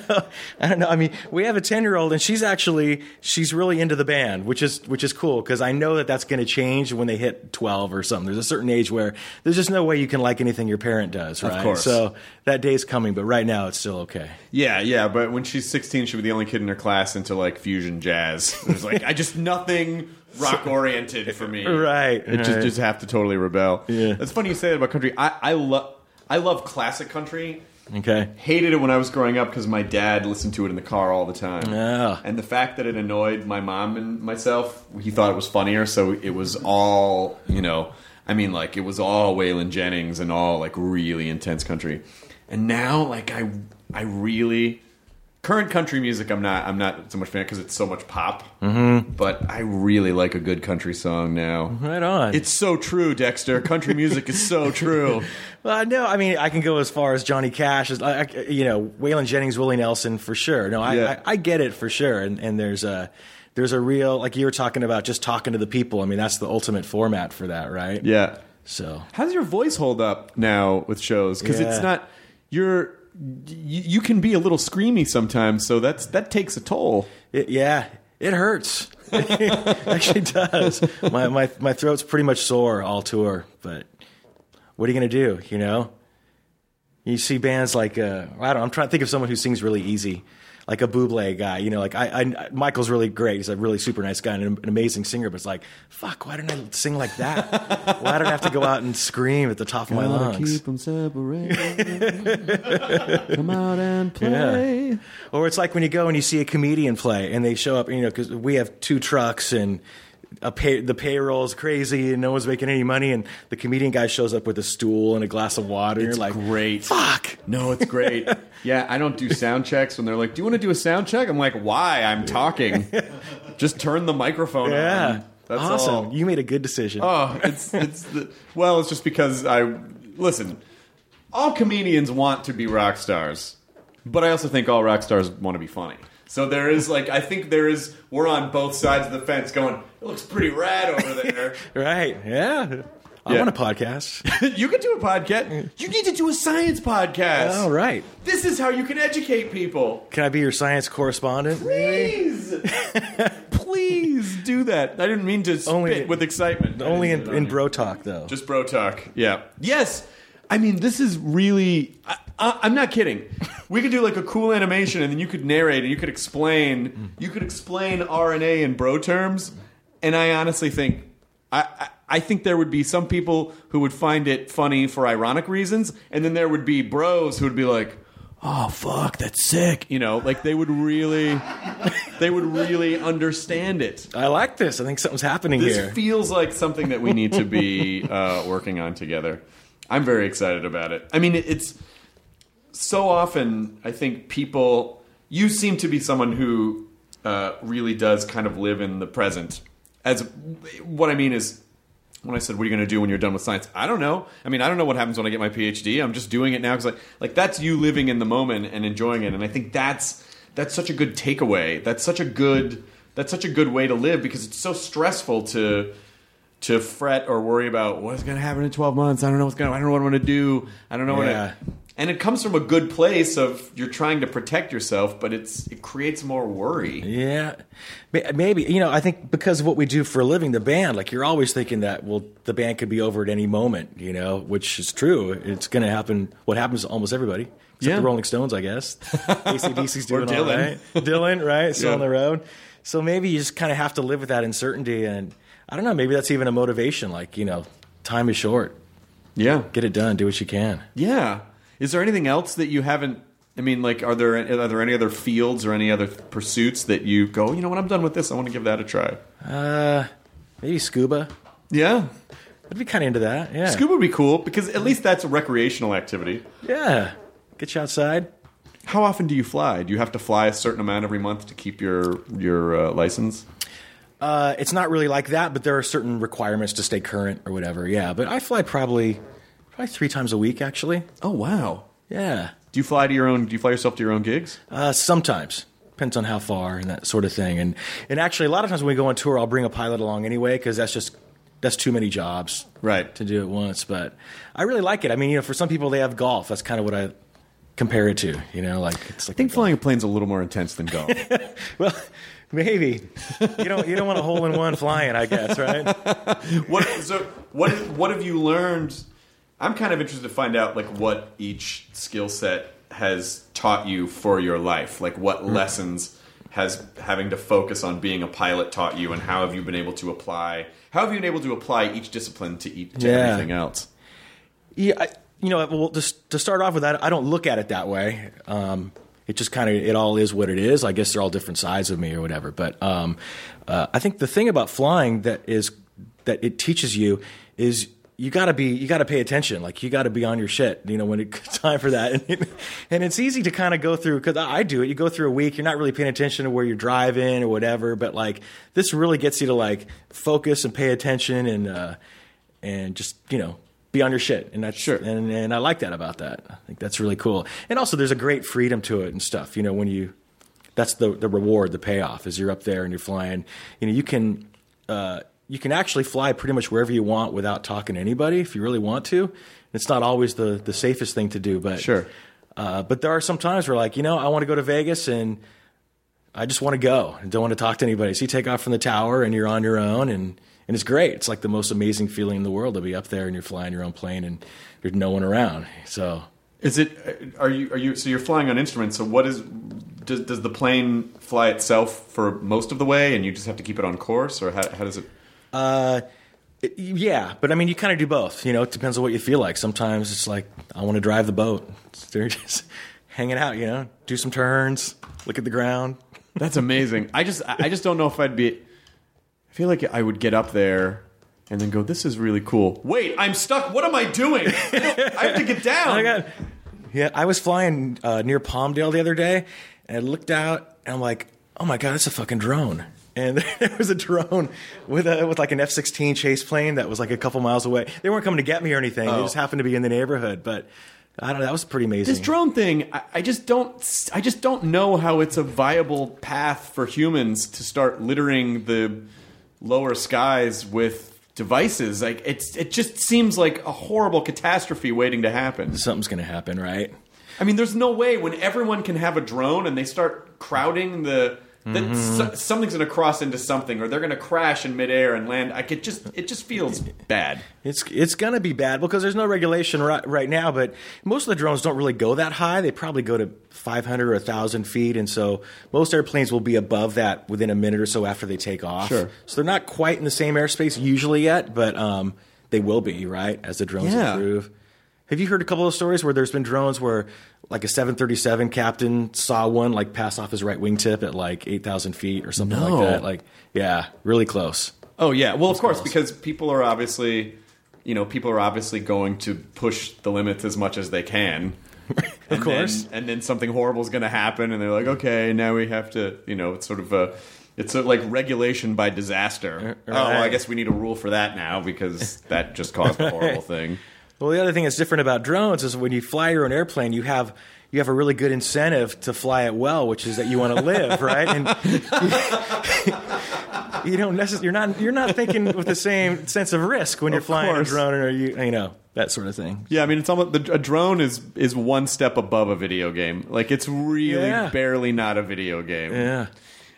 I don't know. I mean, we have a 10 year old and she's actually, she's really into the band, which is, which is cool because I know that that's going to change when they hit 12 or something. There's a certain age where there's just no way you can like anything your parent does, right? course. So that day's coming, but right now it's still okay. Yeah, yeah. But when she's 16, she'll be the only kid in her class into like fusion jazz. There's like, I just nothing rock oriented for me. Right, It just right. just have to totally rebel. Yeah. It's funny you say that about country. I I love I love classic country. Okay. Hated it when I was growing up because my dad listened to it in the car all the time. Oh. And the fact that it annoyed my mom and myself, he thought it was funnier. So it was all, you know, I mean, like it was all Waylon Jennings and all like really intense country. And now, like I, I really current country music. I'm not. I'm not so much fan because it's so much pop. Mm-hmm. But I really like a good country song now. Right on. It's so true, Dexter. Country music is so true. Well, no, I mean, I can go as far as Johnny Cash, as I, you know, Waylon Jennings, Willie Nelson, for sure. No, I, Yeah. I, I get it for sure. And, and there's a, there's a real, like you were talking about, just talking to the people. I mean, that's the ultimate format for that, right? Yeah. So How does your voice hold up now with shows? Because Yeah. it's not you're you, can be a little screamy sometimes, so that's that takes a toll. it, yeah, it hurts. it actually does. My, my my throat's pretty much sore all tour, but what are you gonna do? You know, you see bands like uh, I don't. I'm trying to think of someone who sings really easy, like a Buble guy. You know, like I, I Michael's really great. He's a really super nice guy and an, an amazing singer. But it's like, fuck, why didn't I sing like that? why did I have to go out and scream at the top of my lungs? them separated. Come out and play. Or it's like when you go and you see a comedian play and they show up, you know, because we have two trucks and a pay, the payroll is crazy and no one's making any money, and the comedian guy shows up with a stool and a glass of water. and It's you're like, great. fuck. No, it's great. yeah, I don't do sound checks when they're like, "Do you want to do a sound check?" I'm like, "Why? I'm talking. Just turn the microphone Yeah. on." That's awesome. all. You made a good decision. Oh, it's it's the, well, it's just because I listen. All comedians want to be rock stars, but I also think all rock stars want to be funny. So there is like I think there is we're on both sides of the fence going. It looks pretty rad over there. Right. Yeah. I want a podcast. you could do a podcast. You need to do a science podcast. All right. This is how you can educate people. Can I be your science correspondent? Please, please do that. I didn't mean to spit Only- with excitement. Only in, in bro talk, though. Just bro talk. Yeah. Yes. I mean, this is really. I, I, I'm not kidding. We could do like a cool animation, and then you could narrate, and you could explain. You could explain RNA in bro terms, and I honestly think. I, I, think there would be some people who would find it funny for ironic reasons, and then there would be bros who would be like, "Oh fuck, that's sick," you know, like they would really, they would really understand it. I like this. I think something's happening This here. feels like something that we need to be uh, working on together. I'm very excited about it. I mean, it- it's so often I think people. You seem to be someone who uh, really does kind of live in the present. As what I mean is, when I said, "What are you going to do when you're done with science?" I don't know. I mean, I don't know what happens when I get my PhD. I'm just doing it now because, like, like that's you living in the moment and enjoying it. And I think that's that's such a good takeaway. That's such a good that's such a good way to live because it's so stressful to to fret or worry about what's going to happen in 12 months. I don't know what's going. to I don't know what I'm going to do. I don't know Yeah. what. I, and it comes from a good place of you're trying to protect yourself, but it's it creates more worry. Yeah, maybe you know. I think because of what we do for a living, the band, like you're always thinking that well, the band could be over at any moment, you know, which is true. It's going to happen. What happens to almost everybody, except Yeah. the Rolling Stones, I guess. AC/DC's doing all Dylan. right. Dylan, right? Still Yeah. on the road. So maybe you just kind of have to live with that uncertainty, and I don't know. Maybe that's even a motivation. Like you know, time is short. Yeah, Get it done. Do what you can. yeah. Is there anything else that you haven't? I mean, like, are there are there any other fields or any other pursuits that you go? You know, when I'm done with this, I want to give that a try. Uh, maybe scuba. Yeah, I'd be kind of into that. Yeah. scuba would be cool because at least that's a recreational activity. Yeah. Get you outside. How often do you fly? Do you have to fly a certain amount every month to keep your your uh, license? Uh, it's not really like that, but there are certain requirements to stay current or whatever. Yeah, but I fly probably probably three times a week actually. Oh wow! Yeah, Do you fly to your own? Do you fly yourself to your own gigs? uh, sometimes depends on how far and that sort of thing. And and actually, a lot of times when we go on tour, I'll bring a pilot along anyway because that's just that's too many jobs Right. to do at once. But I really like it. I mean, you know, for some people they have golf. That's kind of what I compare it to. You know, like it's like I think flying a plane's a little more intense than golf. well. Maybe you don't you don't want a hole in one flying, I guess, right? what so what what have you learned? I'm kind of interested to find out like what each skill set has taught you for your life. Like what lessons has having to focus on being a pilot taught you, and how have you been able to apply? How have you been able to apply each discipline to each to Yeah. everything else? Yeah, I, you know, well, just to start off with that, I don't look at it that way. Um, it just kind of it all is what it is. I guess they're all different sides of me or whatever. But um, uh, I think the thing about flying that is that it teaches you is you gotta be you gotta pay attention. Like you gotta be on your shit. You know when it's time for that, and, and it's easy to kind of go through because I do it. You go through a week, you're not really paying attention to where you're driving or whatever. But like this really gets you to like focus and pay attention and uh, and just you know be on your shit. And that's Sure. And and I like that about that. I think that's really cool. And also there's a great freedom to it and stuff. You know when you that's the the reward, the payoff is you're up there and you're flying. You know, you can uh, you can actually fly pretty much wherever you want without talking to anybody if you really want to. It's not always the the safest thing to do, but Sure. Uh, but there are some times where like you know I want to go to Vegas and I just want to go and don't want to talk to anybody. So you take off from the tower and you're on your own and and it's great. It's like the most amazing feeling in the world to be up there and you're flying your own plane and there's no one around. So Is it? Are you? Are you? So you're flying on instruments. So what is? Does, does the plane fly itself for most of the way, and you just have to keep it on course, or how, how does it? Uh, yeah, but I mean, you kind of do both. You know, it depends on what you feel like. Sometimes it's like I want to drive the boat. They're just hanging out. You know, do some turns, look at the ground. That's amazing. I just I just don't know if I'd be. I feel like I would get up there and then go, "This is really cool." Wait, I'm stuck. What am I doing? I, I have to get down. I got, yeah, I was flying uh, near Palmdale the other day, and I looked out, and I'm like, oh my god, it's a fucking drone. And there was a drone with a with like an F-16 chase plane that was like a couple miles away. They weren't coming to get me or anything. They Oh. just happened to be in the neighborhood. But I don't know. That was pretty amazing. this drone thing, I, I just don't. I just don't know how it's a viable path for humans to start littering the lower skies with devices. Like it's, it just seems like a horrible catastrophe waiting to happen. Something's gonna happen, right? I mean, there's no way when everyone can have a drone and they start crowding the. That Mm-hmm. so, something's going to cross into something, or they're going to crash in midair and land. I could just, it just feels bad. It's it's gonna be bad because there's no regulation right, right now. But most of the drones don't really go that high. They probably go to 500 or 1,000 feet, and so most airplanes will be above that within a minute or so after they take off. Sure. So they're not quite in the same airspace usually yet, but um, they will be right as the drones Yeah. improve. Have you heard a couple of stories where there's been drones where, like a 737 captain saw one like pass off his right wingtip at like 8,000 feet or something No. like that? Like, yeah, really close. Oh yeah, well of course because people are obviously, you know, people are obviously going to push the limits as much as they can. of course. and then something horrible is going to happen, and they're like, okay, now we have to, you know, it's sort of a, it's sort of like regulation by disaster. Uh, oh, well, I guess we need a rule for that now because that just caused a horrible thing. Well, the other thing that's different about drones is when you fly your own airplane, you have you have a really good incentive to fly it well, which is that you want to live, right? And you, you don't necessarily you're not you're not thinking with the same sense of risk when you're Of flying course. a drone or you you know that sort of thing. Yeah, I mean, it's almost the, a drone is is one step above a video game. Like it's really Yeah. barely not a video game. Yeah.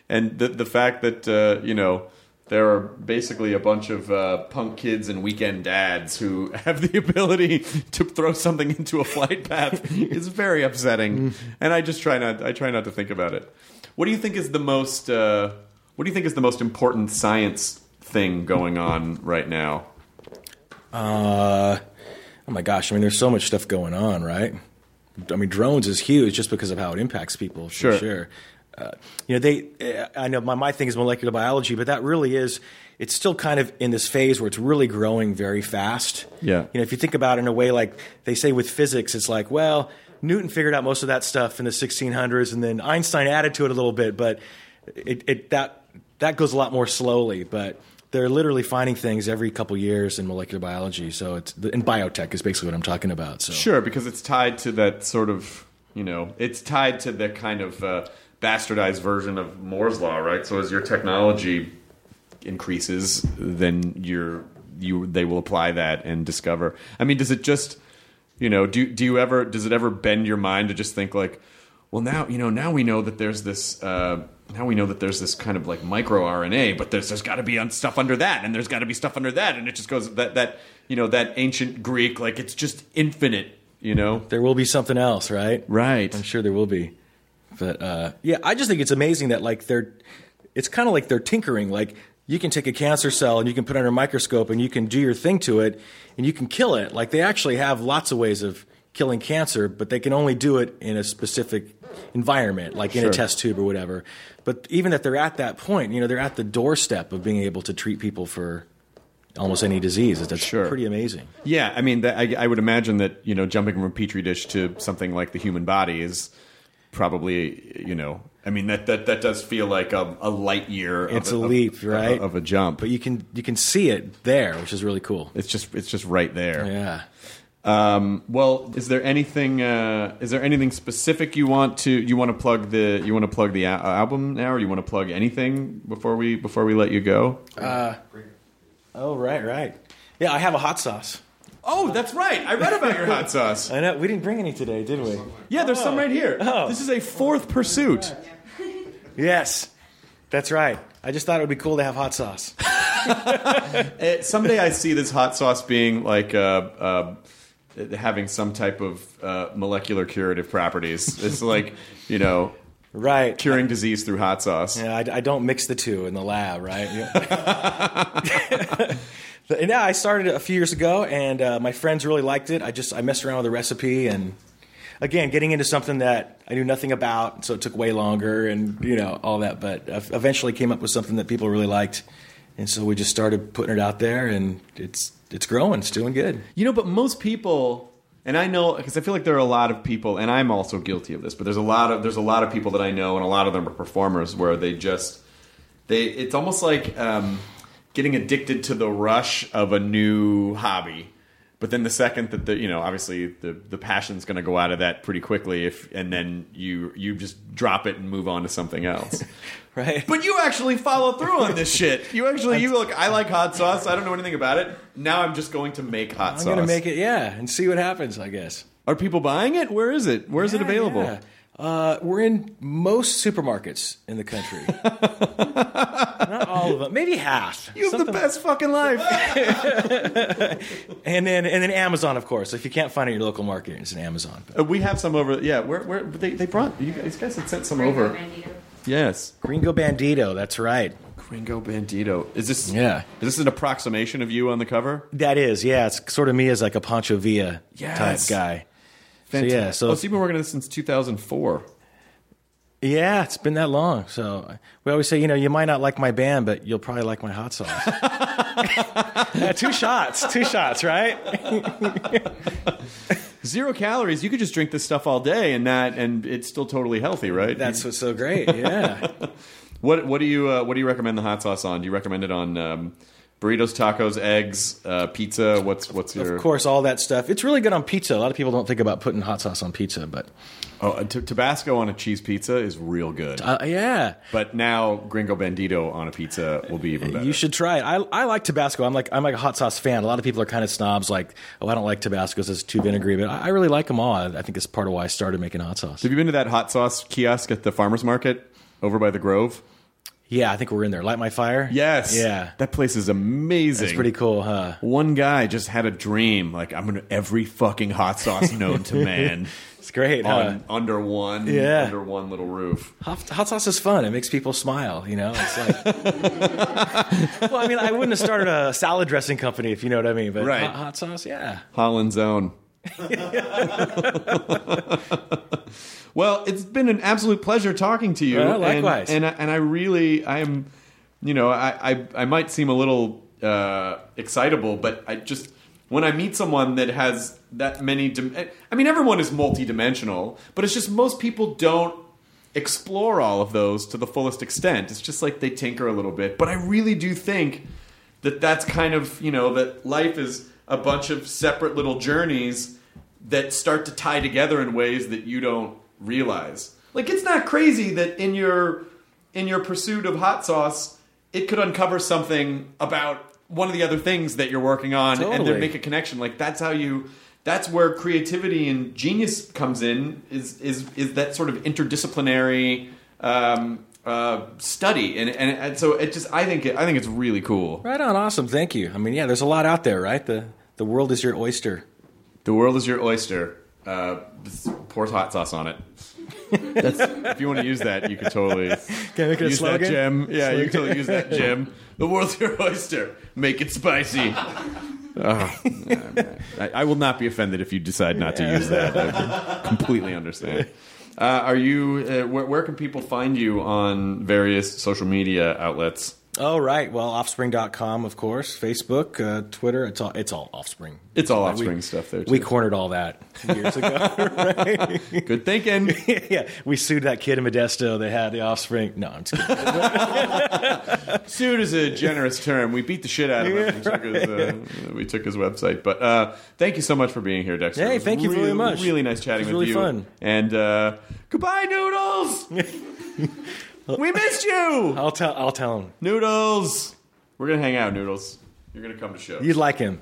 and the the fact that uh, you know there are basically a bunch of uh, punk kids and weekend dads who have the ability to throw something into a flight path is very upsetting. And I just try not I try not to think about it. What do you think is the most uh, What do you think is the most important science thing going on right now? Uh, oh my gosh! I mean, there's so much stuff going on, right? I mean, drones is huge just because of how it impacts people. For Sure. sure. Uh, you know, they. Uh, I know my my thing is molecular biology, but that really is. It's still kind of in this phase where it's really growing very fast. Yeah. You know, if you think about it in a way like they say with physics, it's like, well, Newton figured out most of that stuff in the 1600s, and then Einstein added to it a little bit, but it, it that that goes a lot more slowly. But they're literally finding things every couple years in molecular biology. So it's in biotech is basically what I'm talking about. So Sure, because it's tied to that sort of, you know, it's tied to the kind of uh, bastardized version of Moore's law, right? So as your technology increases, then your you they will apply that and discover. I mean, does it just, you know, do do you ever does it ever bend your mind to just think like, well, now you know, now we know that there's this. Uh, now we know that there's this kind of like micro RNA, but there's there's got to be stuff under that, and there's got to be stuff under that, and it just goes that that you know that ancient Greek like it's just infinite, you know. there will be something else, right? Right. I'm sure there will be. But uh, yeah, I just think it's amazing that like they're, it's kind of like they're tinkering. Like you can take a cancer cell and you can put it under a microscope and you can do your thing to it and you can kill it. Like they actually have lots of ways of killing cancer, but they can only do it in a specific environment, like in Sure. a test tube or whatever. But even that they're at that point, you know, they're at the doorstep of being able to treat people for almost any disease. That's Sure. pretty amazing. Yeah, I mean, I, I would imagine that you know jumping from a petri dish to something like the human body is probably you know. I mean that that, that does feel like a, a light year. of It's a of- leap, of- right? Of, a jump. But you can you can see it there, which is really cool. it's just it's just right there. Yeah. Um, well, is there anything? Uh, is there anything specific you want to you want to plug the you want to plug the a- album now, or you want to plug anything before we before we let you go? Oh right, right. Yeah, I have a hot sauce. Oh, that's right. I read about your hot sauce. I know we didn't bring any today, did we? Yeah, there's some right here. Oh. This is a fourth pursuit. Yes, that's right. I just thought it would be cool to have hot sauce. Uh, someday I see this hot sauce being like uh, uh, having some type of uh, molecular curative properties. It's like you know Right. curing disease through hot sauce. Yeah, I, I don't mix the two in the lab, right? Yeah. But, yeah, I started a few years ago, and uh, my friends really liked it. I just I messed around with the recipe, and again, getting into something that I knew nothing about, so it took way longer, and you know all that. But uh, eventually, came up with something that people really liked, and so we just started putting it out there, and it's it's growing, it's doing good. You know, but most people, and I know because I feel like there are a lot of people, and I'm also guilty of this. But there's a lot of there's a lot of people that I know, and a lot of them are performers where they just they. It's almost like um, getting addicted to the rush of a new hobby. But then the second that the you know obviously the the passion's going to go out of that pretty quickly if and then you you just drop it and move on to something else. Right. But you actually follow through on this shit. You actually you look. I like hot sauce. I don't know anything about it. Now I'm just going to make hot I'm sauce. gonna make it, yeah, and see what happens. I guess. Are people buying it? Where is it? Where is it available? yeah. Uh, we're in most supermarkets in the country. All of them, maybe half. You have the Something- best fucking life. And then and then Amazon, of course. If you can't find it in your local market, it's in Amazon. Uh, we have some over. Yeah, where where they they brought you guys, these guys had sent some over. Yes, Gringo Bandito, that's right. Gringo Bandito. Is this Yeah. Is this an approximation of you on the cover? That is, yeah. It's sort of me as like a Pancho Villa Yes. type guy. Fantastic. So yeah, so oh, so you've been working on this since 2004. Yeah, it's been that long. So we always say, you know, you might not like my band, but you'll probably like my hot sauce. Yeah, two shots, two shots, right? Zero calories. You could just drink this stuff all day, and that, and it's still totally healthy, right? That's what's so great. Yeah. What what do you uh, what do you recommend the hot sauce on? Do you recommend it on um, burritos, tacos, eggs, uh, pizza? What's what's your Of course, all that stuff. It's really good on pizza. A lot of people don't think about putting hot sauce on pizza, but Oh, t- Tabasco on a cheese pizza is real good. uh, yeah, but now Gringo Bandito on a pizza will be even better. you should try it. I, I like Tabasco. I'm like I'm like a hot sauce fan. A lot of people are kind of snobs, like oh I don't like Tabascos, it's too vinegary. But I, I really like them all. I, I think it's part of why I started making hot sauce. Have you been to that hot sauce kiosk at the farmers market over by the Grove? Yeah, I think we're in there. Light my fire. Yes. Yeah, That place is amazing. that's pretty cool, huh? One guy just had a dream, like I'm gonna every fucking hot sauce known to man It's great. Huh? under one Yeah. under one little roof. Hot, hot sauce is fun. It makes people smile. You know, it's like. well, I mean, I wouldn't have started a salad dressing company if you know what I mean. But Right. hot, hot sauce, yeah. Holland's own. well, it's been an absolute pleasure talking to you. Well, and- likewise. And, I- and I really, I am, you know, I, I, I might seem a little uh, excitable, but I just when I meet someone that has that many, dim- I mean, everyone is multidimensional, but it's just most people don't explore all of those to the fullest extent. It's just like they tinker a little bit. But I really do think that that's kind of, you know, that life is a bunch of separate little journeys that start to tie together in ways that you don't realize. Like it's not crazy that in your in your pursuit of hot sauce, it could uncover something about one of the other things that you're working on and then make a connection. Like that's how you that's where creativity and genius comes in is is is that sort of interdisciplinary um, uh, study and, and and so it just I think it, I think it's really cool. Right on. Awesome. Thank you. I mean, yeah, there's a lot out there, right? The the world is your oyster. The world is your oyster. Uh, just pour hot sauce on it. That's, if you want to use that, you could totally Can I make it a use that slogan? gem. Yeah, you can totally use that gem. The world's your oyster. Make it spicy. Oh. I, I will not be offended if you decide not to use that. I completely understand. Uh, are you? Uh, where, where can people find you on various social media outlets? Oh right, well, offspring.com, of course, Facebook, uh, Twitter. It's all it's all Offspring. It's all We- offspring stuff there. Too. We cornered all that years ago. Good thinking. yeah, we sued that kid in Modesto that had the Offspring. No, I'm just kidding. Sued is a generous term. We beat the shit out of him. we, took his, uh, we took his website. But uh, thank you so much for being here, Dexter. Hey, thank you very much. Really nice chatting It was with really you. fun. And uh, goodbye, Noodles. We missed you, I'll tell. I'll tell him. Noodles. We're gonna hang out, Noodles. You're gonna come to shows. You'd like him.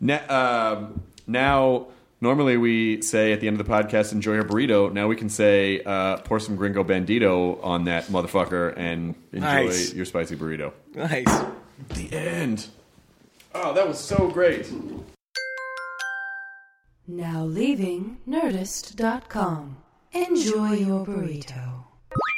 Na- um, now, normally we say at the end of the podcast, enjoy your burrito. Now we can say, uh, pour some gringo bandito on that motherfucker and enjoy Nice. your spicy burrito. Nice. The end. Oh, that was so great. Now leaving Nerdist.com. Enjoy your burrito.